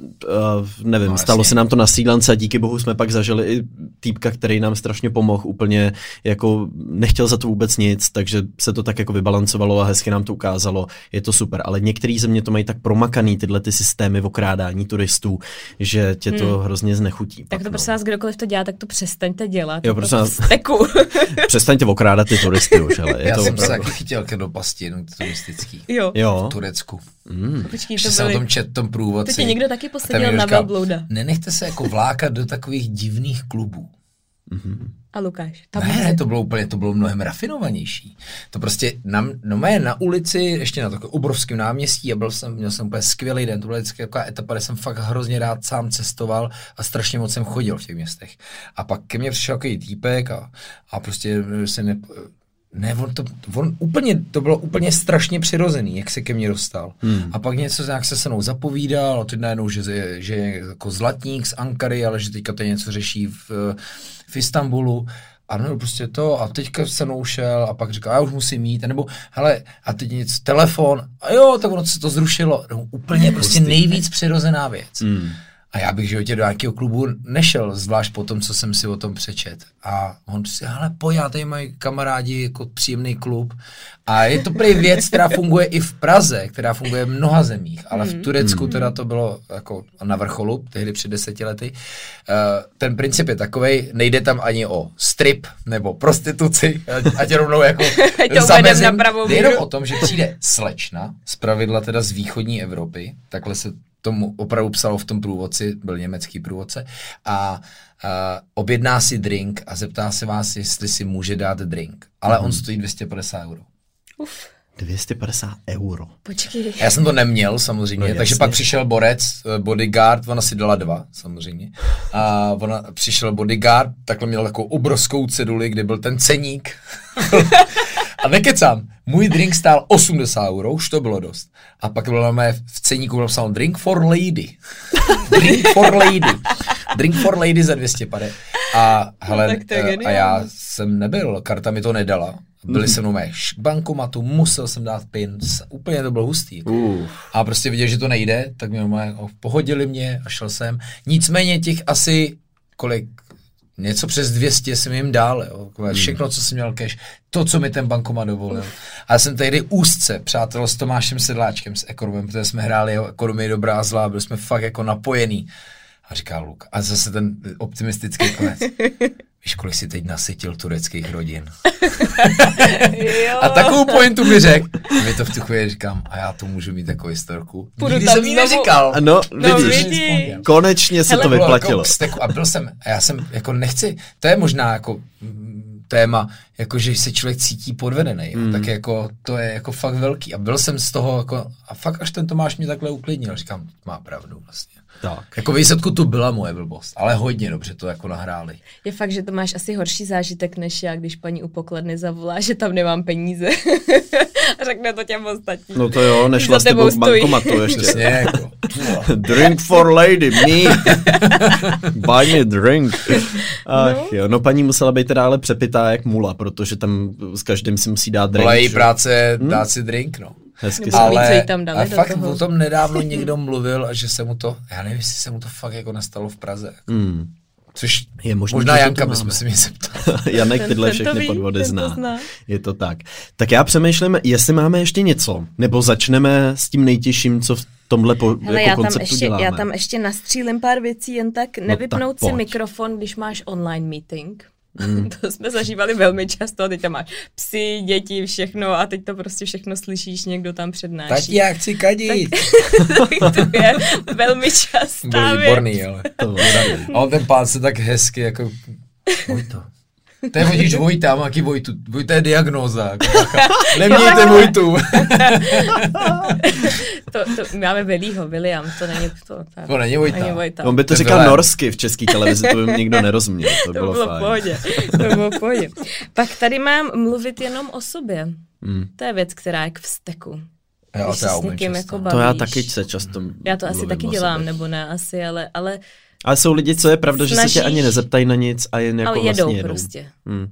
uh, nevím, no, stalo se nám to na sílance a díky bohu jsme pak zažili i týpka, který nám strašně pomohl, úplně jako nechtěl za to vůbec nic, takže se to tak jako vybalancovalo a hezky nám to ukázalo, je to super, ale některé země to mají tak promakaný tyhle ty systémy v okrádání turistů, že tě to hmm. hrozně znechutí. Tak pak, to prosím no. vás, kdokoliv to dělá, tak to přestaňte dělat. Jo, prosím vás, přestaňte okrádat ty turisty už, ale je Já to jsem se taky chytil do pasti turistický. Jo. jo. V Turecku. Mm. Počkej, to byli... o tom čet, tom průvodci. To ti někdo taky posadil na velblouda. Nenechte se jako vlákat do takových divných klubů. Mm-hmm. A Lukáš? Tam ne, ne, to bylo úplně, to bylo mnohem rafinovanější. To prostě na, no mé na ulici, ještě na takovém obrovském náměstí a byl jsem, měl jsem úplně skvělý den. To byla vždycky taková etapa, kde jsem fakt hrozně rád sám cestoval a strašně moc jsem chodil v těch městech. A pak ke mně přišel takový týpek a, a prostě se ne, ne, on to, on úplně, to bylo úplně strašně přirozený, jak se ke mně dostal. Hmm. A pak něco nějak se se mnou zapovídal, a teď najednou, že, že je jako zlatník z Ankary, ale že teďka to něco řeší v, v Istanbulu. A no, prostě to, a teďka se mnou šel a pak říkal, já už musím jít, nebo hele, a teď něco, telefon, a jo, tak ono se to zrušilo. No, úplně prostě nejvíc přirozená věc. Hmm. A já bych v životě do nějakého klubu nešel, zvlášť po tom, co jsem si o tom přečet. A on si, ale pojď, já tady mají kamarádi jako příjemný klub. A je to prý věc, která funguje i v Praze, která funguje v mnoha zemích, ale v hmm. Turecku hmm. teda to bylo jako na vrcholu, tehdy před deseti lety. Uh, ten princip je takový, nejde tam ani o strip nebo prostituci, ať rovnou jako zamezím. Jde jenom o tom, že přijde slečna, z pravidla teda z východní Evropy, takhle se tomu opravdu psalo v tom průvodci, byl německý průvodce, a uh, objedná si drink a zeptá se vás, jestli si může dát drink. Ale mm-hmm. on stojí 250 euro. Uf. 250 euro. Počkej. Já jsem to neměl samozřejmě, no, takže pak přišel borec, eh, bodyguard, ona si dala dva samozřejmě. A ona přišel bodyguard, takhle měl takovou obrovskou ceduli, kde byl ten ceník. a nekecám, můj drink stál 80 euro, už to bylo dost. A pak bylo mé v ceníku napsáno drink for lady. drink for lady. Drink for lady za 250. A, hele, no, a já jsem nebyl, karta mi to nedala byli se mnou mé bankomatu, musel jsem dát pin, úplně to bylo hustý. Uh. A prostě viděl, že to nejde, tak mě pohodili mě a šel jsem. Nicméně těch asi, kolik, něco přes 200 jsem jim dal, jo. Hmm. všechno, co jsem měl cash, to, co mi ten bankomat dovolil. A já jsem tady úzce přátel s Tomášem Sedláčkem, s Ekonomem, protože jsme hráli jo, ekonomii dobrá a zlá, byli jsme fakt jako napojení. A říká Luk. A zase ten optimistický konec. Víš, kolik si teď nasytil tureckých rodin? a takovou pointu mi řekl. A mi to v tu chvíli říkám, a já to můžu mít jako historku. Půjdu Nikdy jsem jí neříkal. No, no vidíš, vidí. konečně se Hele, to vyplatilo. Jako a byl jsem, a já jsem jako nechci, to je možná jako mm, téma, jako že se člověk cítí podvedený, mm. tak jako to je jako fakt velký. A byl jsem z toho jako, a fakt až ten Tomáš mě takhle uklidnil, říkám, má pravdu vlastně. Tak. Jako výsledku to byla moje blbost, ale hodně dobře to jako nahráli. Je fakt, že to máš asi horší zážitek než já, když paní u pokladny zavolá, že tam nemám peníze. a řekne to těm ostatním. No to jo, nešla s tebou k bankomatu ještě. Přesně, jako. drink for lady, me. Buy me drink. Ach no. jo, no paní musela být teda ale přepitá jak mula, protože tam s každým si musí dát drink. Byla její práce hmm? dát si drink, no. Hezky se. Ale, tam dali ale fakt toho. o tom nedávno někdo mluvil, a že se mu to, já nevím, jestli se mu to fakt jako nastalo v Praze. Mm. Což je možná, možná Janka bychom si mě zeptali. Janek ten, tyhle všechny ví, podvody zná. zná. Je to tak. Tak já přemýšlím, jestli máme ještě něco, nebo začneme s tím nejtěžším, co v tomhle po, Hele, jako já tam ještě, děláme. Já tam ještě nastřílím pár věcí, jen tak nevypnout no, tak si pojď. mikrofon, když máš online meeting. Mm. to jsme zažívali velmi často a teď tam máš psy, děti, všechno a teď to prostě všechno slyšíš, někdo tam přednáší. Tak já chci kadit. Tak, to je velmi častá Byl výborný, ale. To a on ten pán se tak hezky jako... to. To je vodíš Vojta, mám jaký Vojtu. Vojta je diagnóza. Jako Nemějte Vojtu. to, to, máme Velího, William, to není to. Tak, to není Vojta. Není Vojta. On by to, to říkal byla... norsky v české televizi, to by nikdo nerozuměl. To, to bylo, bylo fajn. pohodě. To bylo pohodě. Pak tady mám mluvit jenom o sobě. Hmm. To je věc, která je k vzteku. Jo, to, já jako to já taky se často Já to asi taky dělám, nebo ne asi, ale, ale ale jsou lidi, co je pravda, Snažíš... že se tě ani nezeptají na nic a jen jako Ale jedou vlastně jedou. prostě. Hmm.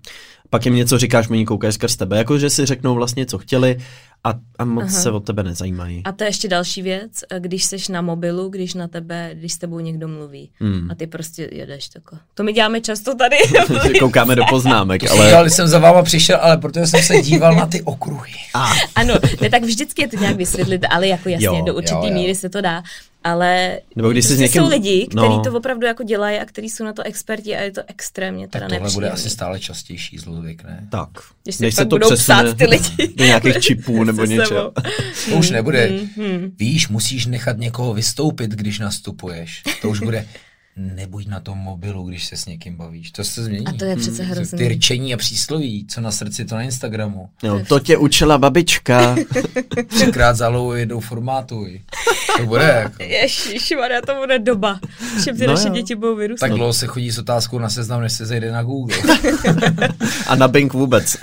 Pak jim něco říkáš, oni koukají skrz tebe, jako že si řeknou vlastně, co chtěli a, a moc Aha. se o tebe nezajímají. A to je ještě další věc, když seš na mobilu, když na tebe, když s tebou někdo mluví hmm. a ty prostě jedeš tako. To my děláme často tady. Koukáme do poznámek, ale... Já jsem za váma přišel, ale protože jsem se díval na ty okruhy. Ah. Ano, ne, tak vždycky je to nějak vysvětlit, ale jako jasně, jo, do určitý míry se to dá ale Nebo když prostě někým... jsou lidi, kteří no. to opravdu jako dělají a kteří jsou na to experti a je to extrémně teda Tak tohle bude asi stále častější zlověk, ne? Tak. Když Než se to budou psát ty lidi. Do nějakých čipů nebo něco. To už nebude. Hmm. Víš, musíš nechat někoho vystoupit, když nastupuješ. To už bude nebuď na tom mobilu, když se s někým bavíš. To se změní. A to je přece hmm. hrozný. Ty rčení a přísloví, co na srdci, to na Instagramu. No, to tě učila babička. Třikrát za jednou formátuj. To bude jako. Ježišmarja, to bude doba. Čím ty no naše jo. děti budou vyrůstat. Tak dlouho se chodí s otázkou na seznam, než se zejde na Google. a na Bing vůbec.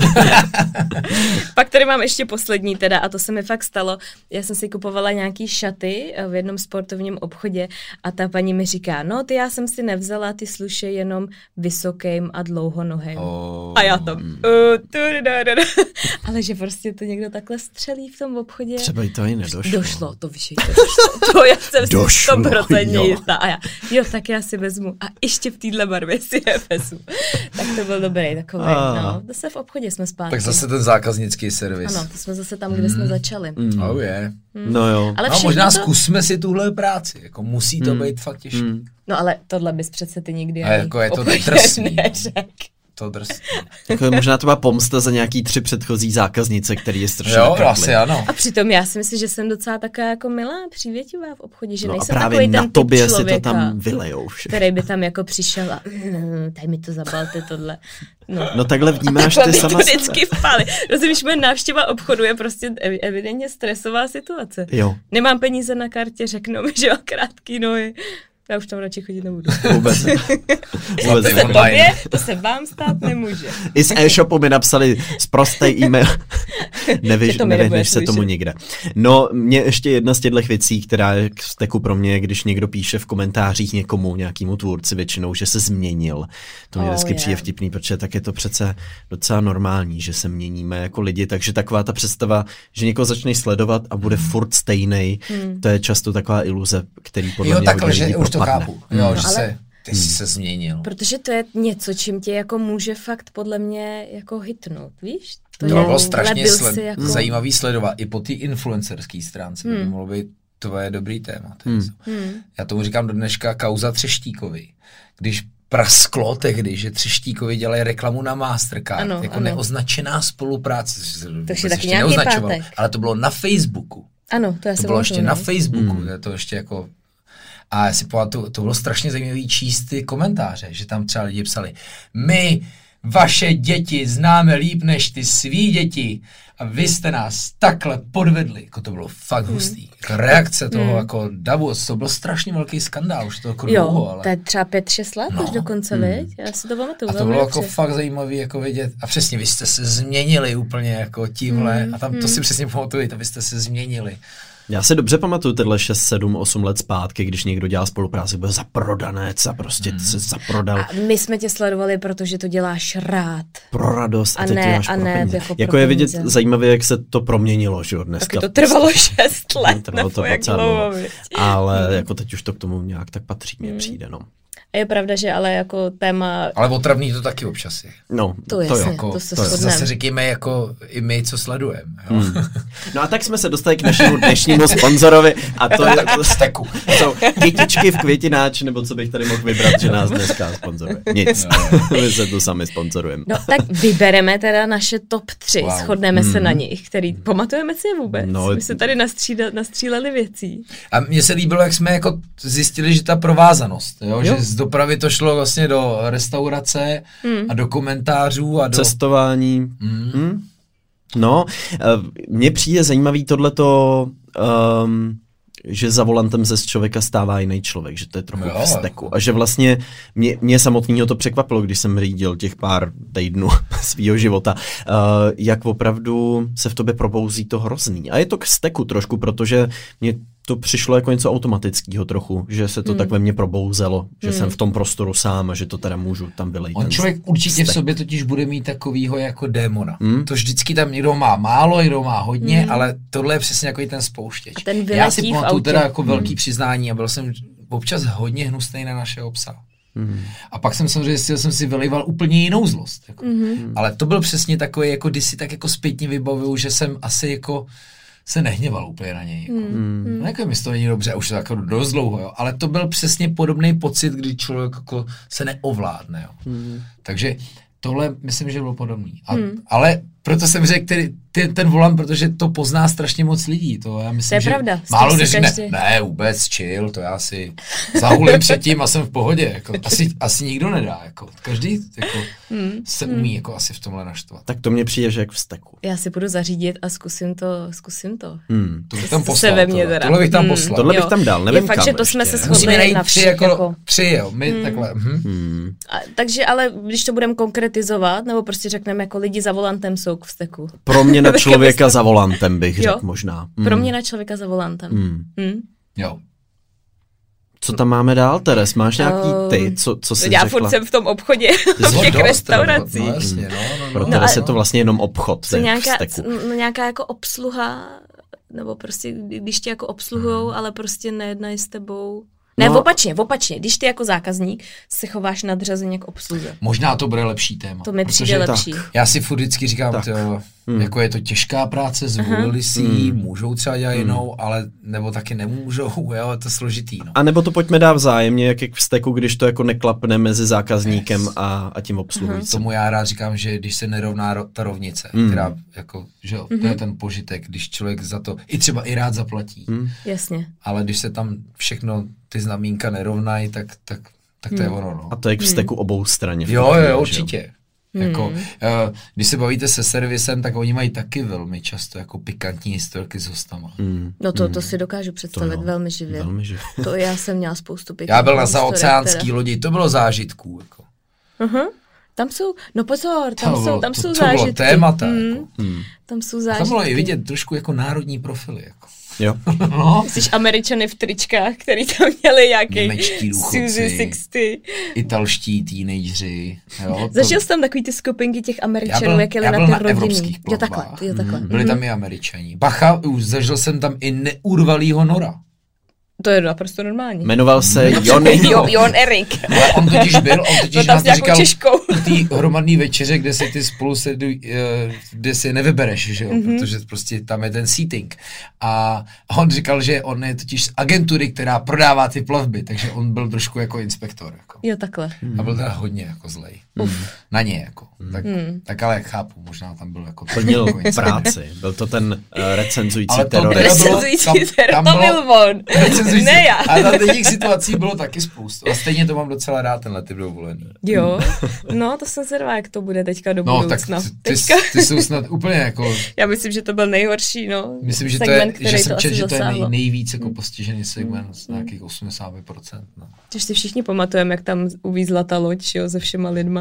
Pak tady mám ještě poslední teda a to se mi fakt stalo. Já jsem si kupovala nějaký šaty v jednom sportovním obchodě a ta paní mi říká, no ty já jsem si nevzala ty sluše jenom vysokým a dlouhonohým. Oh. A já tam, uh, da, da. ale že prostě to někdo takhle střelí v tom obchodě. Třeba i to i nedošlo. Došlo, to víš, to došlo. To já jsem došlo, si 100% jistá. A já, jo, tak já si vezmu. A ještě v téhle barvě si je vezmu. tak to byl dobrý takový. Ah. No, zase v obchodě jsme spát. Tak zase ten zákaznický servis. Ano, to jsme zase tam, kde mm. jsme začali. Mm. Oh yeah. Mm. No jo. Ale no, možná to... zkusme si tuhle práci. Jako musí to mm. být fakt těžké. Mm. No ale tohle bys přece ty nikdy a jako je to drsný. neřek. To drsný. Jako možná to byla pomsta za nějaký tři předchozí zákaznice, který je strašně Jo, nakapli. asi ano. A přitom já si myslím, že jsem docela taková jako milá, přívětivá v obchodě, že No a nejsem právě takový na ten tobě typ si to člověka, tam vylejou vše. který by tam jako přišel a "Mm, tady mi to zabalte tohle. No. No takhle vnímáš ty mi to sama vždycky vpáli. Rozumíš, moje návštěva obchodu je prostě ev- evidentně stresová situace. Jo, Nemám peníze na kartě, řeknou mi, že mám krátký nohy. Já už tam radši chodit nebudu. vůbec. vůbec online. Tobě to se vám stát nemůže. I z e-shopu mi napsali zprostej e-mail. Nevyš, Že to nevyhneš se tomu nikde. No, mě ještě jedna z těchto věcí, která je k steku pro mě, když někdo píše v komentářích někomu, nějakému tvůrci většinou, že se změnil. To mě Oh, vždycky přijde yeah. vtipný, protože tak je to přece docela normální, že se měníme jako lidi, takže taková ta představa, že někoho začneš sledovat a bude furt stejný, Hmm. to je často taková iluze, který podle Jo, mě takhle, že už to chápu. Jo, že ale- se, ty jsi se změnil. Protože to je něco, čím tě jako může fakt podle mě jako hitnout, víš? To je- bylo ale strašně sled, jako... zajímavý sledovat i po té influencerské stránce. Hmm. To by mohlo být tvoje dobrý téma. Hmm. Hmm. Já tomu říkám do dneška kauza Třeštíkovi. Když prasklo tehdy, že Třeštíkovi dělají reklamu na Mastercard, Ano, jako ano. neoznačená spolupráce. vůbec je taky neoznačovalo, pátek. Ale to bylo na Facebooku. Ano, to já To bylo ještě na no. Facebooku, hmm. to ještě jako... A já si pamatuju, to bylo strašně zajímavé číst ty komentáře, že tam třeba lidi psali, my vaše děti známe líp než ty svý děti a vy jste nás takhle podvedli. Jako to bylo fakt Hmm. hustý. Jako reakce toho jako davu, to byl strašně velký skandál, už to jako dlouho, Jo, ale... to je třeba 5-6 let No. už dokonce, Hmm. viď? Já si to pamatuju. A to bylo jako dobře. fakt zajímavé jako vidět. A přesně, vy jste se změnili úplně jako tímhle. Hmm, A tam to si přesně pamatuju, to vy jste se změnili. Já si dobře pamatuju tyhle 6, 7, 8 let zpátky, když někdo dělal spolupráci, byl zaprodanec a prostě se zaprodal A my jsme tě sledovali, protože to děláš rád. pro radost a, A ne- děláš a pro ne peníze. jako pro jako je vidět peníze. zajímavě, jak se to proměnilo, že jo, dneska. Taky to trvalo 6 let, Trvalo to jak dlouho? Ale jako teď už to k tomu nějak tak patří, mně přijde, no. A je pravda, že ale jako téma, Ale otravný to taky občas je. No, to, to jasně, jo. Jako, to se to shodneme. zase říkejme jako i my, co sledujeme. Hmm. No a tak jsme se dostali k našemu dnešnímu sponzorovi a to je Tak steku. to jsou kytičky v květináč, nebo co bych tady mohl vybrat, že nás dneska sponzoruje. Nic, my se tu sami sponzorujeme. No tak vybereme teda naše top 3, Wow. shodneme se na nich, který, pamatujeme si je vůbec? No, My se tady nastřída, nastříleli věcí. A mně se líbilo, jak jsme jako zjistili, že ta provázanost, jo? Jo. že z dopravy to šlo vlastně do restaurace Hmm. a do komentářů a do... Cestování. Mm. Hmm. No, eh, mně přijde zajímavý tohleto, um, že za volantem se z člověka stává jiný člověk, že to je trochu Jo, v steku. A že vlastně mě, mě samotného to překvapilo, když jsem řídil těch pár týdnů svého života, uh, jak opravdu se v tobě probouzí to hrozný. A je to k steku trošku, protože mě to přišlo jako něco automatického trochu, že se to Hmm. tak ve mně probouzelo, že Hmm. jsem v tom prostoru sám a že to teda můžu tam vylejt. On ten člověk určitě v vztek. sobě totiž bude mít takovýho jako démona. Hmm. To vždycky tam někdo má málo, někdo má hodně, Hmm. ale tohle je přesně jako ten spouštěč. A ten Já si v pamatuju teda jako velký Hmm. přiznání a byl jsem občas hodně hnusný na našeho psa. Hmm. A pak jsem samozřejmě zjistil, jsem si vylival úplně jinou zlost. Jako. Mhm. Ale to byl přesně takový, jako když si tak jako zpětně vybavuju, že jsem asi jako se nehněval úplně na něj. Jako. Hmm. No, jako mi toho není dobře, už to jako dost dlouho, jo. ale to byl přesně podobný pocit, kdy člověk jako se neovládne. Jo. Hmm. Takže tohle myslím, že bylo podobný. A, Hmm. Ale proto jsem řekl který, ten, ten volant, protože to pozná strašně moc lidí. To já myslím, To je že pravda, Málo řekne, každý- ne, vůbec chill, to já si zahulím předtím a jsem v pohodě. Jako, asi, asi nikdo nedá. Jako, každý jako, Hmm. se umí jako asi v tomhle naštvat. Tak to mně přijde, že jak v steku. Já si budu zařídit a zkusím to, zkusím to. Hmm. To bych tam se poslal. ve mně tohle. teda. tohle bych tam Hmm. poslal. Tohle bych tam dal, nevím Je fakt, kam že to jsme ještě. se Musíme shodli na tři, všech, jako, jako- tři, jo. My Hmm. takhle. Hm. Hmm. A, takže ale když to budeme konkretizovat, nebo prostě řekneme, jako lidi za volantem jsou k vzteku. Pro mě na člověka za volantem bych Jo. řekl možná. Hmm. Pro mě na člověka za volantem. Hmm. Hmm. Jo. Co tam máme dál, Teres? Máš nějaký ty, Ehm, co, co jsi Já řekla? furt jsem v tom obchodě, v těch restauracích. No, jasně, no, no, Pro no. Teres je to vlastně jenom obchod, Co nějaká, no, nějaká jako obsluha, nebo prostě kdy- když tě jako obsluhujou, ale prostě nejednají s tebou. Ne, no, opačně, opačně. Když ty jako zákazník se chováš nadřazeně k obsluze. Možná to bude lepší téma. To mi přijde lepší. Tak. Já si furt vždycky říkám, to, hmm. jako je to těžká práce, zvolili si hmm. můžou třeba dělat hmm. jinou, ale nebo taky nemůžou, jo, je to složitý. No. A nebo to pojďme dát vzájemně, jak v steku, když to jako neklapne mezi zákazníkem yes. a, a tím obsluhujícím. Hmm. Tomu já rád říkám, že když se nerovná ro, ta rovnice, hmm. která jako, že jo, to je mhm. ten požitek, když člověk za to i třeba i rád zaplatí. Hmm. Jasně. Ale když se tam všechno ty znamínka nerovnají, tak, tak, tak to je hmm. ono. No. A to je k vzteku hmm. obou straně. Jo, jo, určitě. Hmm. Jako, když se bavíte se servisem, tak oni mají taky velmi často jako pikantní historky s hostama. Hmm. No to, to hmm. si dokážu představit to, velmi živě. Velmi živě. To já jsem měla spoustu pikantních Já byl na zaoceánský lodi, to bylo zážitků. Jako. Uh-huh. Tam jsou, no pozor, tam to jsou, tam to, jsou to zážitky. Bylo témata. Mm. Jako. Hmm. Tam jsou zážitky. tam bylo i vidět trošku jako národní profily. Jako. Jo. No. Jsi američany v tričkách, který tam měli nějaký Suzy 60. Italští teenageři. Jo, Zažil jsi tam takový ty skupinky těch američanů, jak jeli na ty rodiny. Jo, takhle, jo, takhle. Mm. Byli tam i američani. Bacha, už zažil jsem tam i neurvalýho Nora. To je naprosto normální. Jmenoval se Jon, jo, Jon Erik. Ale on totiž byl, on totiž nás říkal té hromadné večeře, kde se ty spolu sedu, eh, kde si nevybereš, že jo, mm-hmm. protože prostě tam je ten seating. A on říkal, že on je totiž z agentury, která prodává ty plavby, takže on byl trošku jako inspektor. Jako. Jo, takhle. A byl teda hodně jako zlej. Uf. Na ně jako. Mm. Tak, mm. tak ale jak chápu, možná tam byl jako... Plnil práci. Byl to ten uh, recenzující terorista. Recenzující terorista, to byl on. Ne já. A na těch situací bylo taky spoustu. A stejně to mám docela rád, tenhle typ dovolený. Jo, no to jsem se jak to bude teďka do no, budoucna. Tak ty, teďka. ty, jsou snad úplně jako... Já myslím, že to byl nejhorší, no. Myslím, že segment, to je, že jsem čet, že to je nej, nejvíc jako postižený segment z nějakých 80%. No. Což si všichni pamatujeme, jak tam uvízla ta loď, jo, se všema lidma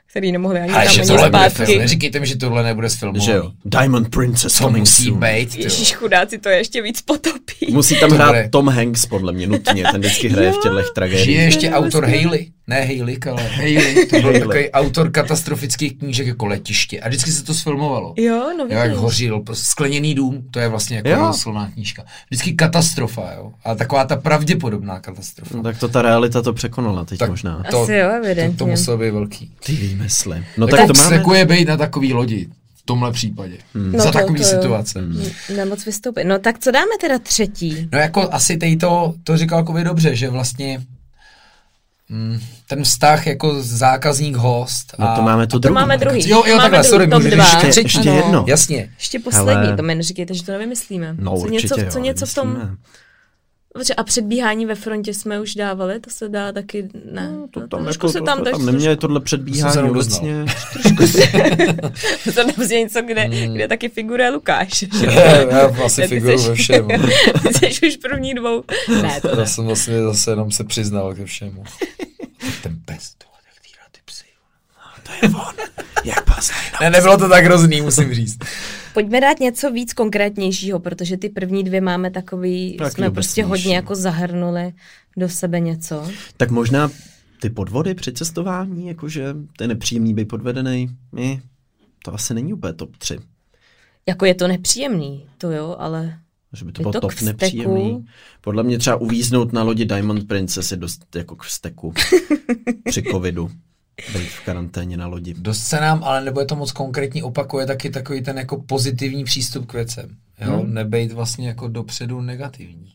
který nemohli ani Ale tam ani zpátky. Film. Neříkejte mi, že tohle nebude z filmu. Že jo. Diamond Princess to musí být. Ježíš chudáci, to ještě víc potopí. Musí tam hrát Tom Hanks, podle mě, nutně. Ten vždycky hraje v těchto tragédiích. Je ještě autor Haley. Ne Haley, ale Haley. To byl takový autor katastrofických knížek jako letiště. A vždycky se to sfilmovalo. Jo, no jo, jak hořil, prostě skleněný dům, to je vlastně jako silná knížka. Vždycky katastrofa, jo. A taková ta pravděpodobná katastrofa. No, tak to ta realita to překonala teď tak možná. To, Asi jo, evidentně. To, to muselo být velký. Ty výmysly. No tak, tak to máme... je být na takový lodi v tomhle případě. Hmm. No Za to, takový to, situace. Hmm. Nemoc vystoupit. No tak co dáme teda třetí? No jako asi teď to, to říkal jako dobře, že vlastně mm, ten vztah jako zákazník-host. No to máme to, druhý. To máme druhý. Jo, jo, takhle, sorry, můžu ještě, ještě, ještě jedno. Jasně. Ještě poslední, Ale... to mi neříkejte, že to nevymyslíme. No co určitě, něco, co něco v tom... A předbíhání ve frontě jsme už dávali, to se dá taky, ne. No, to tam, jako, se tam, to, tam neměli tohle předbíhání obecně. Trošku se, to je něco, kde, hmm. kde taky figuruje Lukáš. Já vlastně figuruju ve všem. Ty jsi už první dvou. Ne, to Já ne. jsem vlastně zase jenom se přiznal ke všemu. Ten pes, to jak týrá ty psy. To je on. Jak pas Ne, nebylo to tak hrozný, musím říct. Pojďme dát něco víc konkrétnějšího, protože ty první dvě máme takový, tak jsme prostě hodně jako zahrnuli do sebe něco. Tak možná ty podvody při cestování, jakože ten nepříjemný být podvedený, my, to asi není úplně top 3. Jako je to nepříjemný, to jo, ale... Že by to bylo top nepříjemný. Podle mě třeba uvíznout na lodi Diamond Princess je dost jako k steku při covidu být v karanténě na lodi. Dost se nám, ale nebo je to moc konkrétní, opakuje taky takový ten jako pozitivní přístup k věcem. Jo? Hmm. Nebejt vlastně jako dopředu negativní.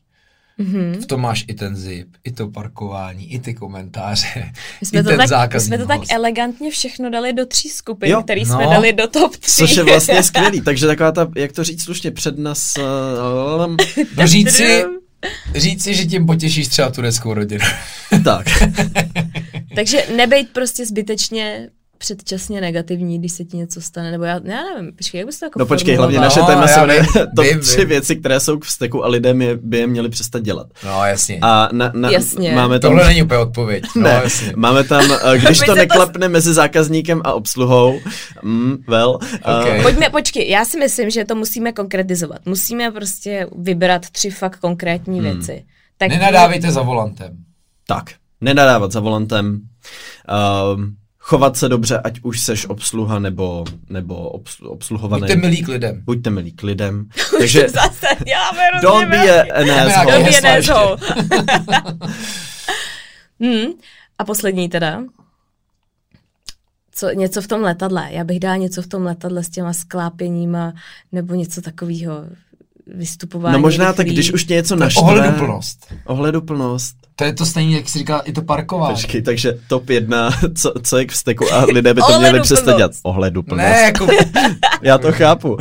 Mm-hmm. V tom máš i ten zip, i to parkování, i ty komentáře, my jsme i to ten tak, My jsme to tak elegantně všechno dali do tří skupin, jo, který no, jsme dali do top 3. Což je vlastně skvělý, takže taková ta, jak to říct slušně, nás... Uh, no říci, říci, že tím potěšíš třeba tureckou rodinu. tak. Takže nebejt prostě zbytečně předčasně negativní, když se ti něco stane, nebo já, já nevím, počkej, jak bys to jako No počkej, hlavně naše no, téma jsou to vím, tři vím. věci, které jsou k vzteku a lidé je, by je měli přestat dělat. No jasně. A na, na, jasně. máme tam... Tohle není úplně odpověď. No, ne, jasně. máme tam, eh, když to neklapne to... mezi zákazníkem a obsluhou, mm, well. Eh, okay. Uh... Pojďme, počkej, já si myslím, že to musíme konkretizovat. Musíme prostě vybrat tři fakt konkrétní hmm. věci. Tak Nenadávejte za volantem. Tak, nenadávat za volantem. Uh, chovat se dobře, ať už seš obsluha nebo, nebo obs, obsluhovaný. Buďte milí k lidem. Buďte milí k lidem. Takže Zase děláme don't be an asshole. Don't be an asshole. hmm. A poslední teda. Co, něco v tom letadle. Já bych dala něco v tom letadle s těma sklápěníma nebo něco takového vystupování. No možná tak, rychlý. když už tě něco naštve. Ohleduplnost. Ohleduplnost. To je to stejné, jak se říká, i to parkování. Počkej, takže top jedna, co, co je k vzteku a lidé by to měli přestat dělat. Ohleduplnost. Ne, jako Já to chápu.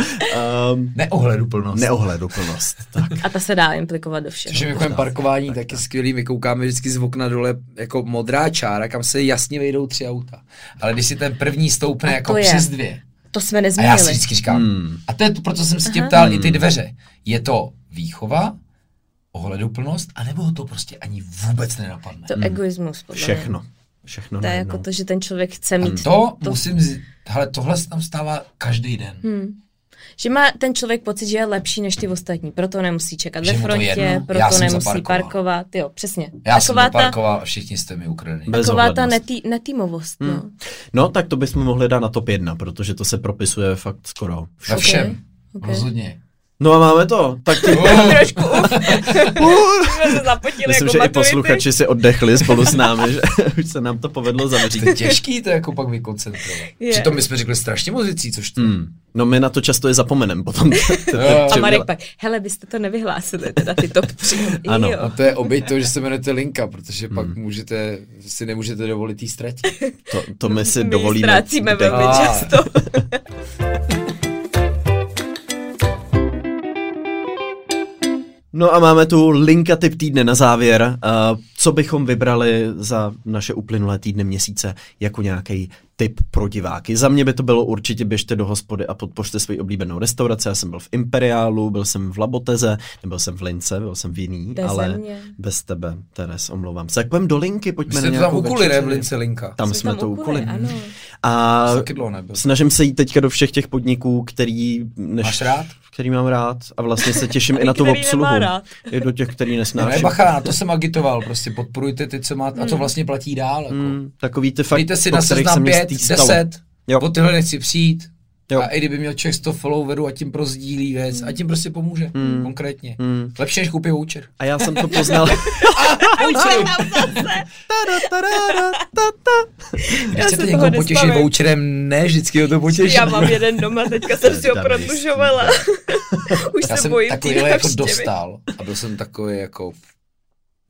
Um, neohleduplnost. neohleduplnost. Tak. A ta se dá implikovat do všeho. Což je jako parkování taky skvělý, my koukáme vždycky z okna dole jako modrá čára, kam se jasně vejdou tři auta. Ale když si ten první stoupne A jako je. přes dvě, To jsme a nezmínili. já si vždycky říkám, Hmm. a to je to, proto jsem se tě ptal i ty dveře. Je to výchova, ohleduplnost, anebo to prostě ani vůbec nenapadne. To egoismus, podle mě. Všechno. Všechno To je jako to, že ten člověk chce A mít to, musím, z... hele, tohle se tam stává každý den. Hmm. Že má ten člověk pocit, že je lepší než ty ostatní, proto nemusí čekat Že ve to frontě, jedno, já proto jsem nemusí zaparkoval. parkovat. Jo, přesně. Já jsem taková ta, zaparkoval a všichni jste mi ukradli. Bez taková ta netý, netýmovost. No. No, tak to bychom mohli dát na top jedna, protože to se propisuje fakt skoro. Ve všude. všem. Ok. Rozhodně. No a máme to. Tak tím, Trošku jsme se zapotili myslím, jako že i posluchači si oddechli spolu s námi, že už se nám to povedlo zavřít. To je těžký to jako pak vykoncentrovat. Přitom my jsme řekli strašně moc věcí, což to. Hmm. No my na to často je zapomenem potom. A Marek pak, hele, byste to nevyhlásili, teda ty top 3. Ano. Jo. A to je oběť toho, že se jmenujete Linka, protože pak můžete, si nemůžete dovolit jí ztratit. To, to my si My dovolíme. ztrácíme velmi často. No a máme tu linka typ týdne na závěr. Uh, co bychom vybrali za naše uplynulé týdny, měsíce jako nějaký tip pro diváky? Za mě by to bylo určitě běžte do hospody a podpořte svoji oblíbenou restauraci. Já jsem byl v Imperiálu, byl jsem v Laboteze, nebyl jsem v Lince, byl jsem v jiný, Beze ale mě. bez tebe, Teres, omlouvám se. Jak půjdeme do linky, pojďme jste na to tam nějakou ukuli, ne, v Lince Linka. Tam Jsme jsme tam to ukuli, ukuli. ano. A snažím se jít teďka do všech těch podniků, který, než, Máš rád? Který mám rád a vlastně se těším i na tu obsluhu. I do těch, který No, ne, nesnáším. bacha, na to jsem agitoval, prostě podporujte ty, co máte, a co vlastně platí dál. Jako. Mm, takový ty fakt, Dejte si na seznam mě 5, stýskalo. 10, Jo. po tyhle nechci přijít, Jo. a i kdyby měl člověk 100 followerů a tím prozdílí věc, a tím prostě pomůže, konkrétně. Mm. Lepší než koupit voucher. A já jsem to poznal. Nechcete se někoho toho potěšit voucherem? Ne, vždycky ho to potěší. Já mám jeden doma, teďka jsem si ho prodlužovala. Už Já se jsem bojím takovýhle jako dostal a byl jsem takový jako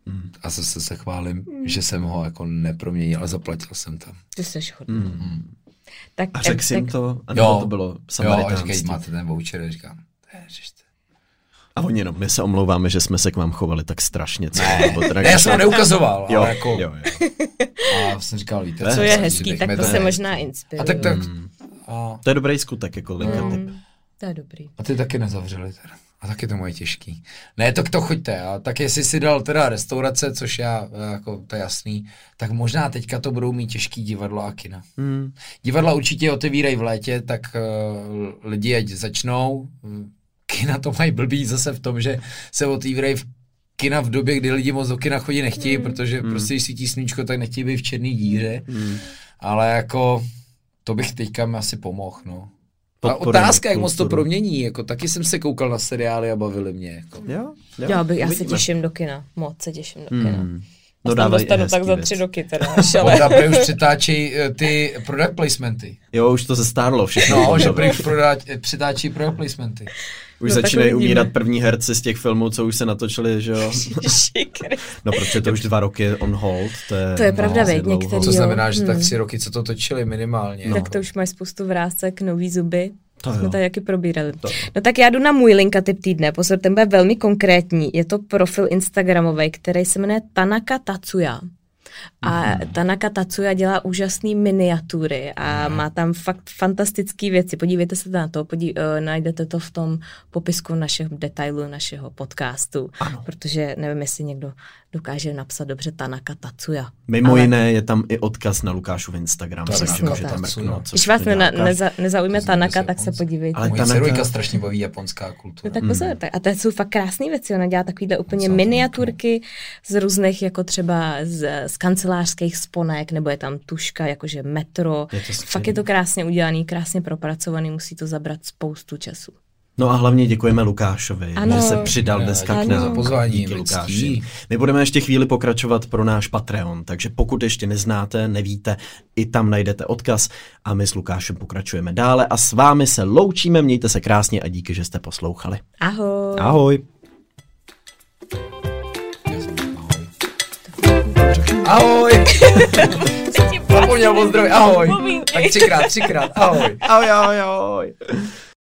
Hmm. a zase se chválím, že jsem ho jako neproměnil, ale zaplatil jsem tam. Ty jsi hodný. Mm. Tak, A řekl jsi jim tak, to? A nebo Jo. to bylo Jo, a samaritánství? říkají, máte ten voucher, a říkám, ježište. A oni no, my se omlouváme, že jsme se k vám chovali tak strašně. Co, Ne, nebo teda, ne, já jsem ho neukazoval, Jo, ale jako, jo, jo. a jsem říkal, víte, co Ne, je hezký, tak to se možná inspiruje. A tak, tak, Mm. a, To je dobrý skutek, jako linka Mm, tip. To je dobrý. a ty taky nezavřeli teda. A taky to moje těžký. Ne, to k to choďte. A tak jestli si dal teda restaurace, což já, jako to je jasný, tak možná teďka to budou mít těžký divadlo a kina. Mm. Divadla určitě otevírají v létě, tak uh, lidi ať začnou. Kina to mají blbý zase v tom, že se otevírají v kina v době, kdy lidi moc do kina chodit nechtějí, protože prostě když svítí sluníčko, tak nechtějí být v černý díře. Mm. Ale jako to bych teďka mi asi pomohl, no. A otázka, jak moc to promění, jako taky jsem se koukal na seriály a bavili mě. Jako. Jo, jo, Já, bych, já se těším do kina. Moc se těším do kina. Mm. No, tam dávaj dostanu tak za tři roky teda, ale Onda prý už přetáčí eh, ty product placementy. Jo, už to zestárlo všechno. No, že Už prý už přetáčí product placementy. Už No, tak začínají umírat první herci z těch filmů, co už se natočili, že jo? No, protože to už dva roky on hold. To je, To je pravda, veď, některý- Co Jo, znamená, že tak hm. tři roky, co to točili minimálně. Tak to už máš spoustu vrásek, nový zuby. To To jsme jo. tady jaký probírali. To- No tak já jdu na můj linka typ týdne. Pozor, ten bude velmi konkrétní. Je to profil Instagramový, který se jmenuje Tanaka Tatsuya. A Mhm. Tanaka Tatsuya dělá úžasné miniatury a má tam fakt fantastické věci. Podívejte se na to, podí, uh, najdete to v tom popisku našeho detailu našeho podcastu. Ano. Protože nevím, jestli někdo dokáže napsat dobře Tanaka Tatsuya. Mimo Ale... jiné je tam i odkaz na Lukášův Instagram, takže můžete mrknout. Když vás ne, neza, nezaujme Tanaka, tak se podívejte. Ale Tanaka... strašně baví japonská kultura. No, tak pozor, hmm. a to jsou fakt krásné věci, ona dělá takovýhle úplně miniaturky z různých, jako třeba z, z kancelářských sponek, nebo je tam tuška, jakože metro. Je fakt je to krásně udělaný, krásně propracovaný, musí to zabrat spoustu času. No a hlavně děkujeme Lukášovi, ano. že se přidal dneska k nám. Za pozvání, Díky Lukáši. My budeme ještě chvíli pokračovat pro náš Patreon, takže pokud ještě neznáte, nevíte, i tam najdete odkaz a my s Lukášem pokračujeme dále a s vámi se loučíme, mějte se krásně a díky, že jste poslouchali. Ahoj. Ahoj. Ahoj. Zapomněl o ahoj. Tak třikrát, třikrát, ahoj. Ahoj, ahoj, ahoj.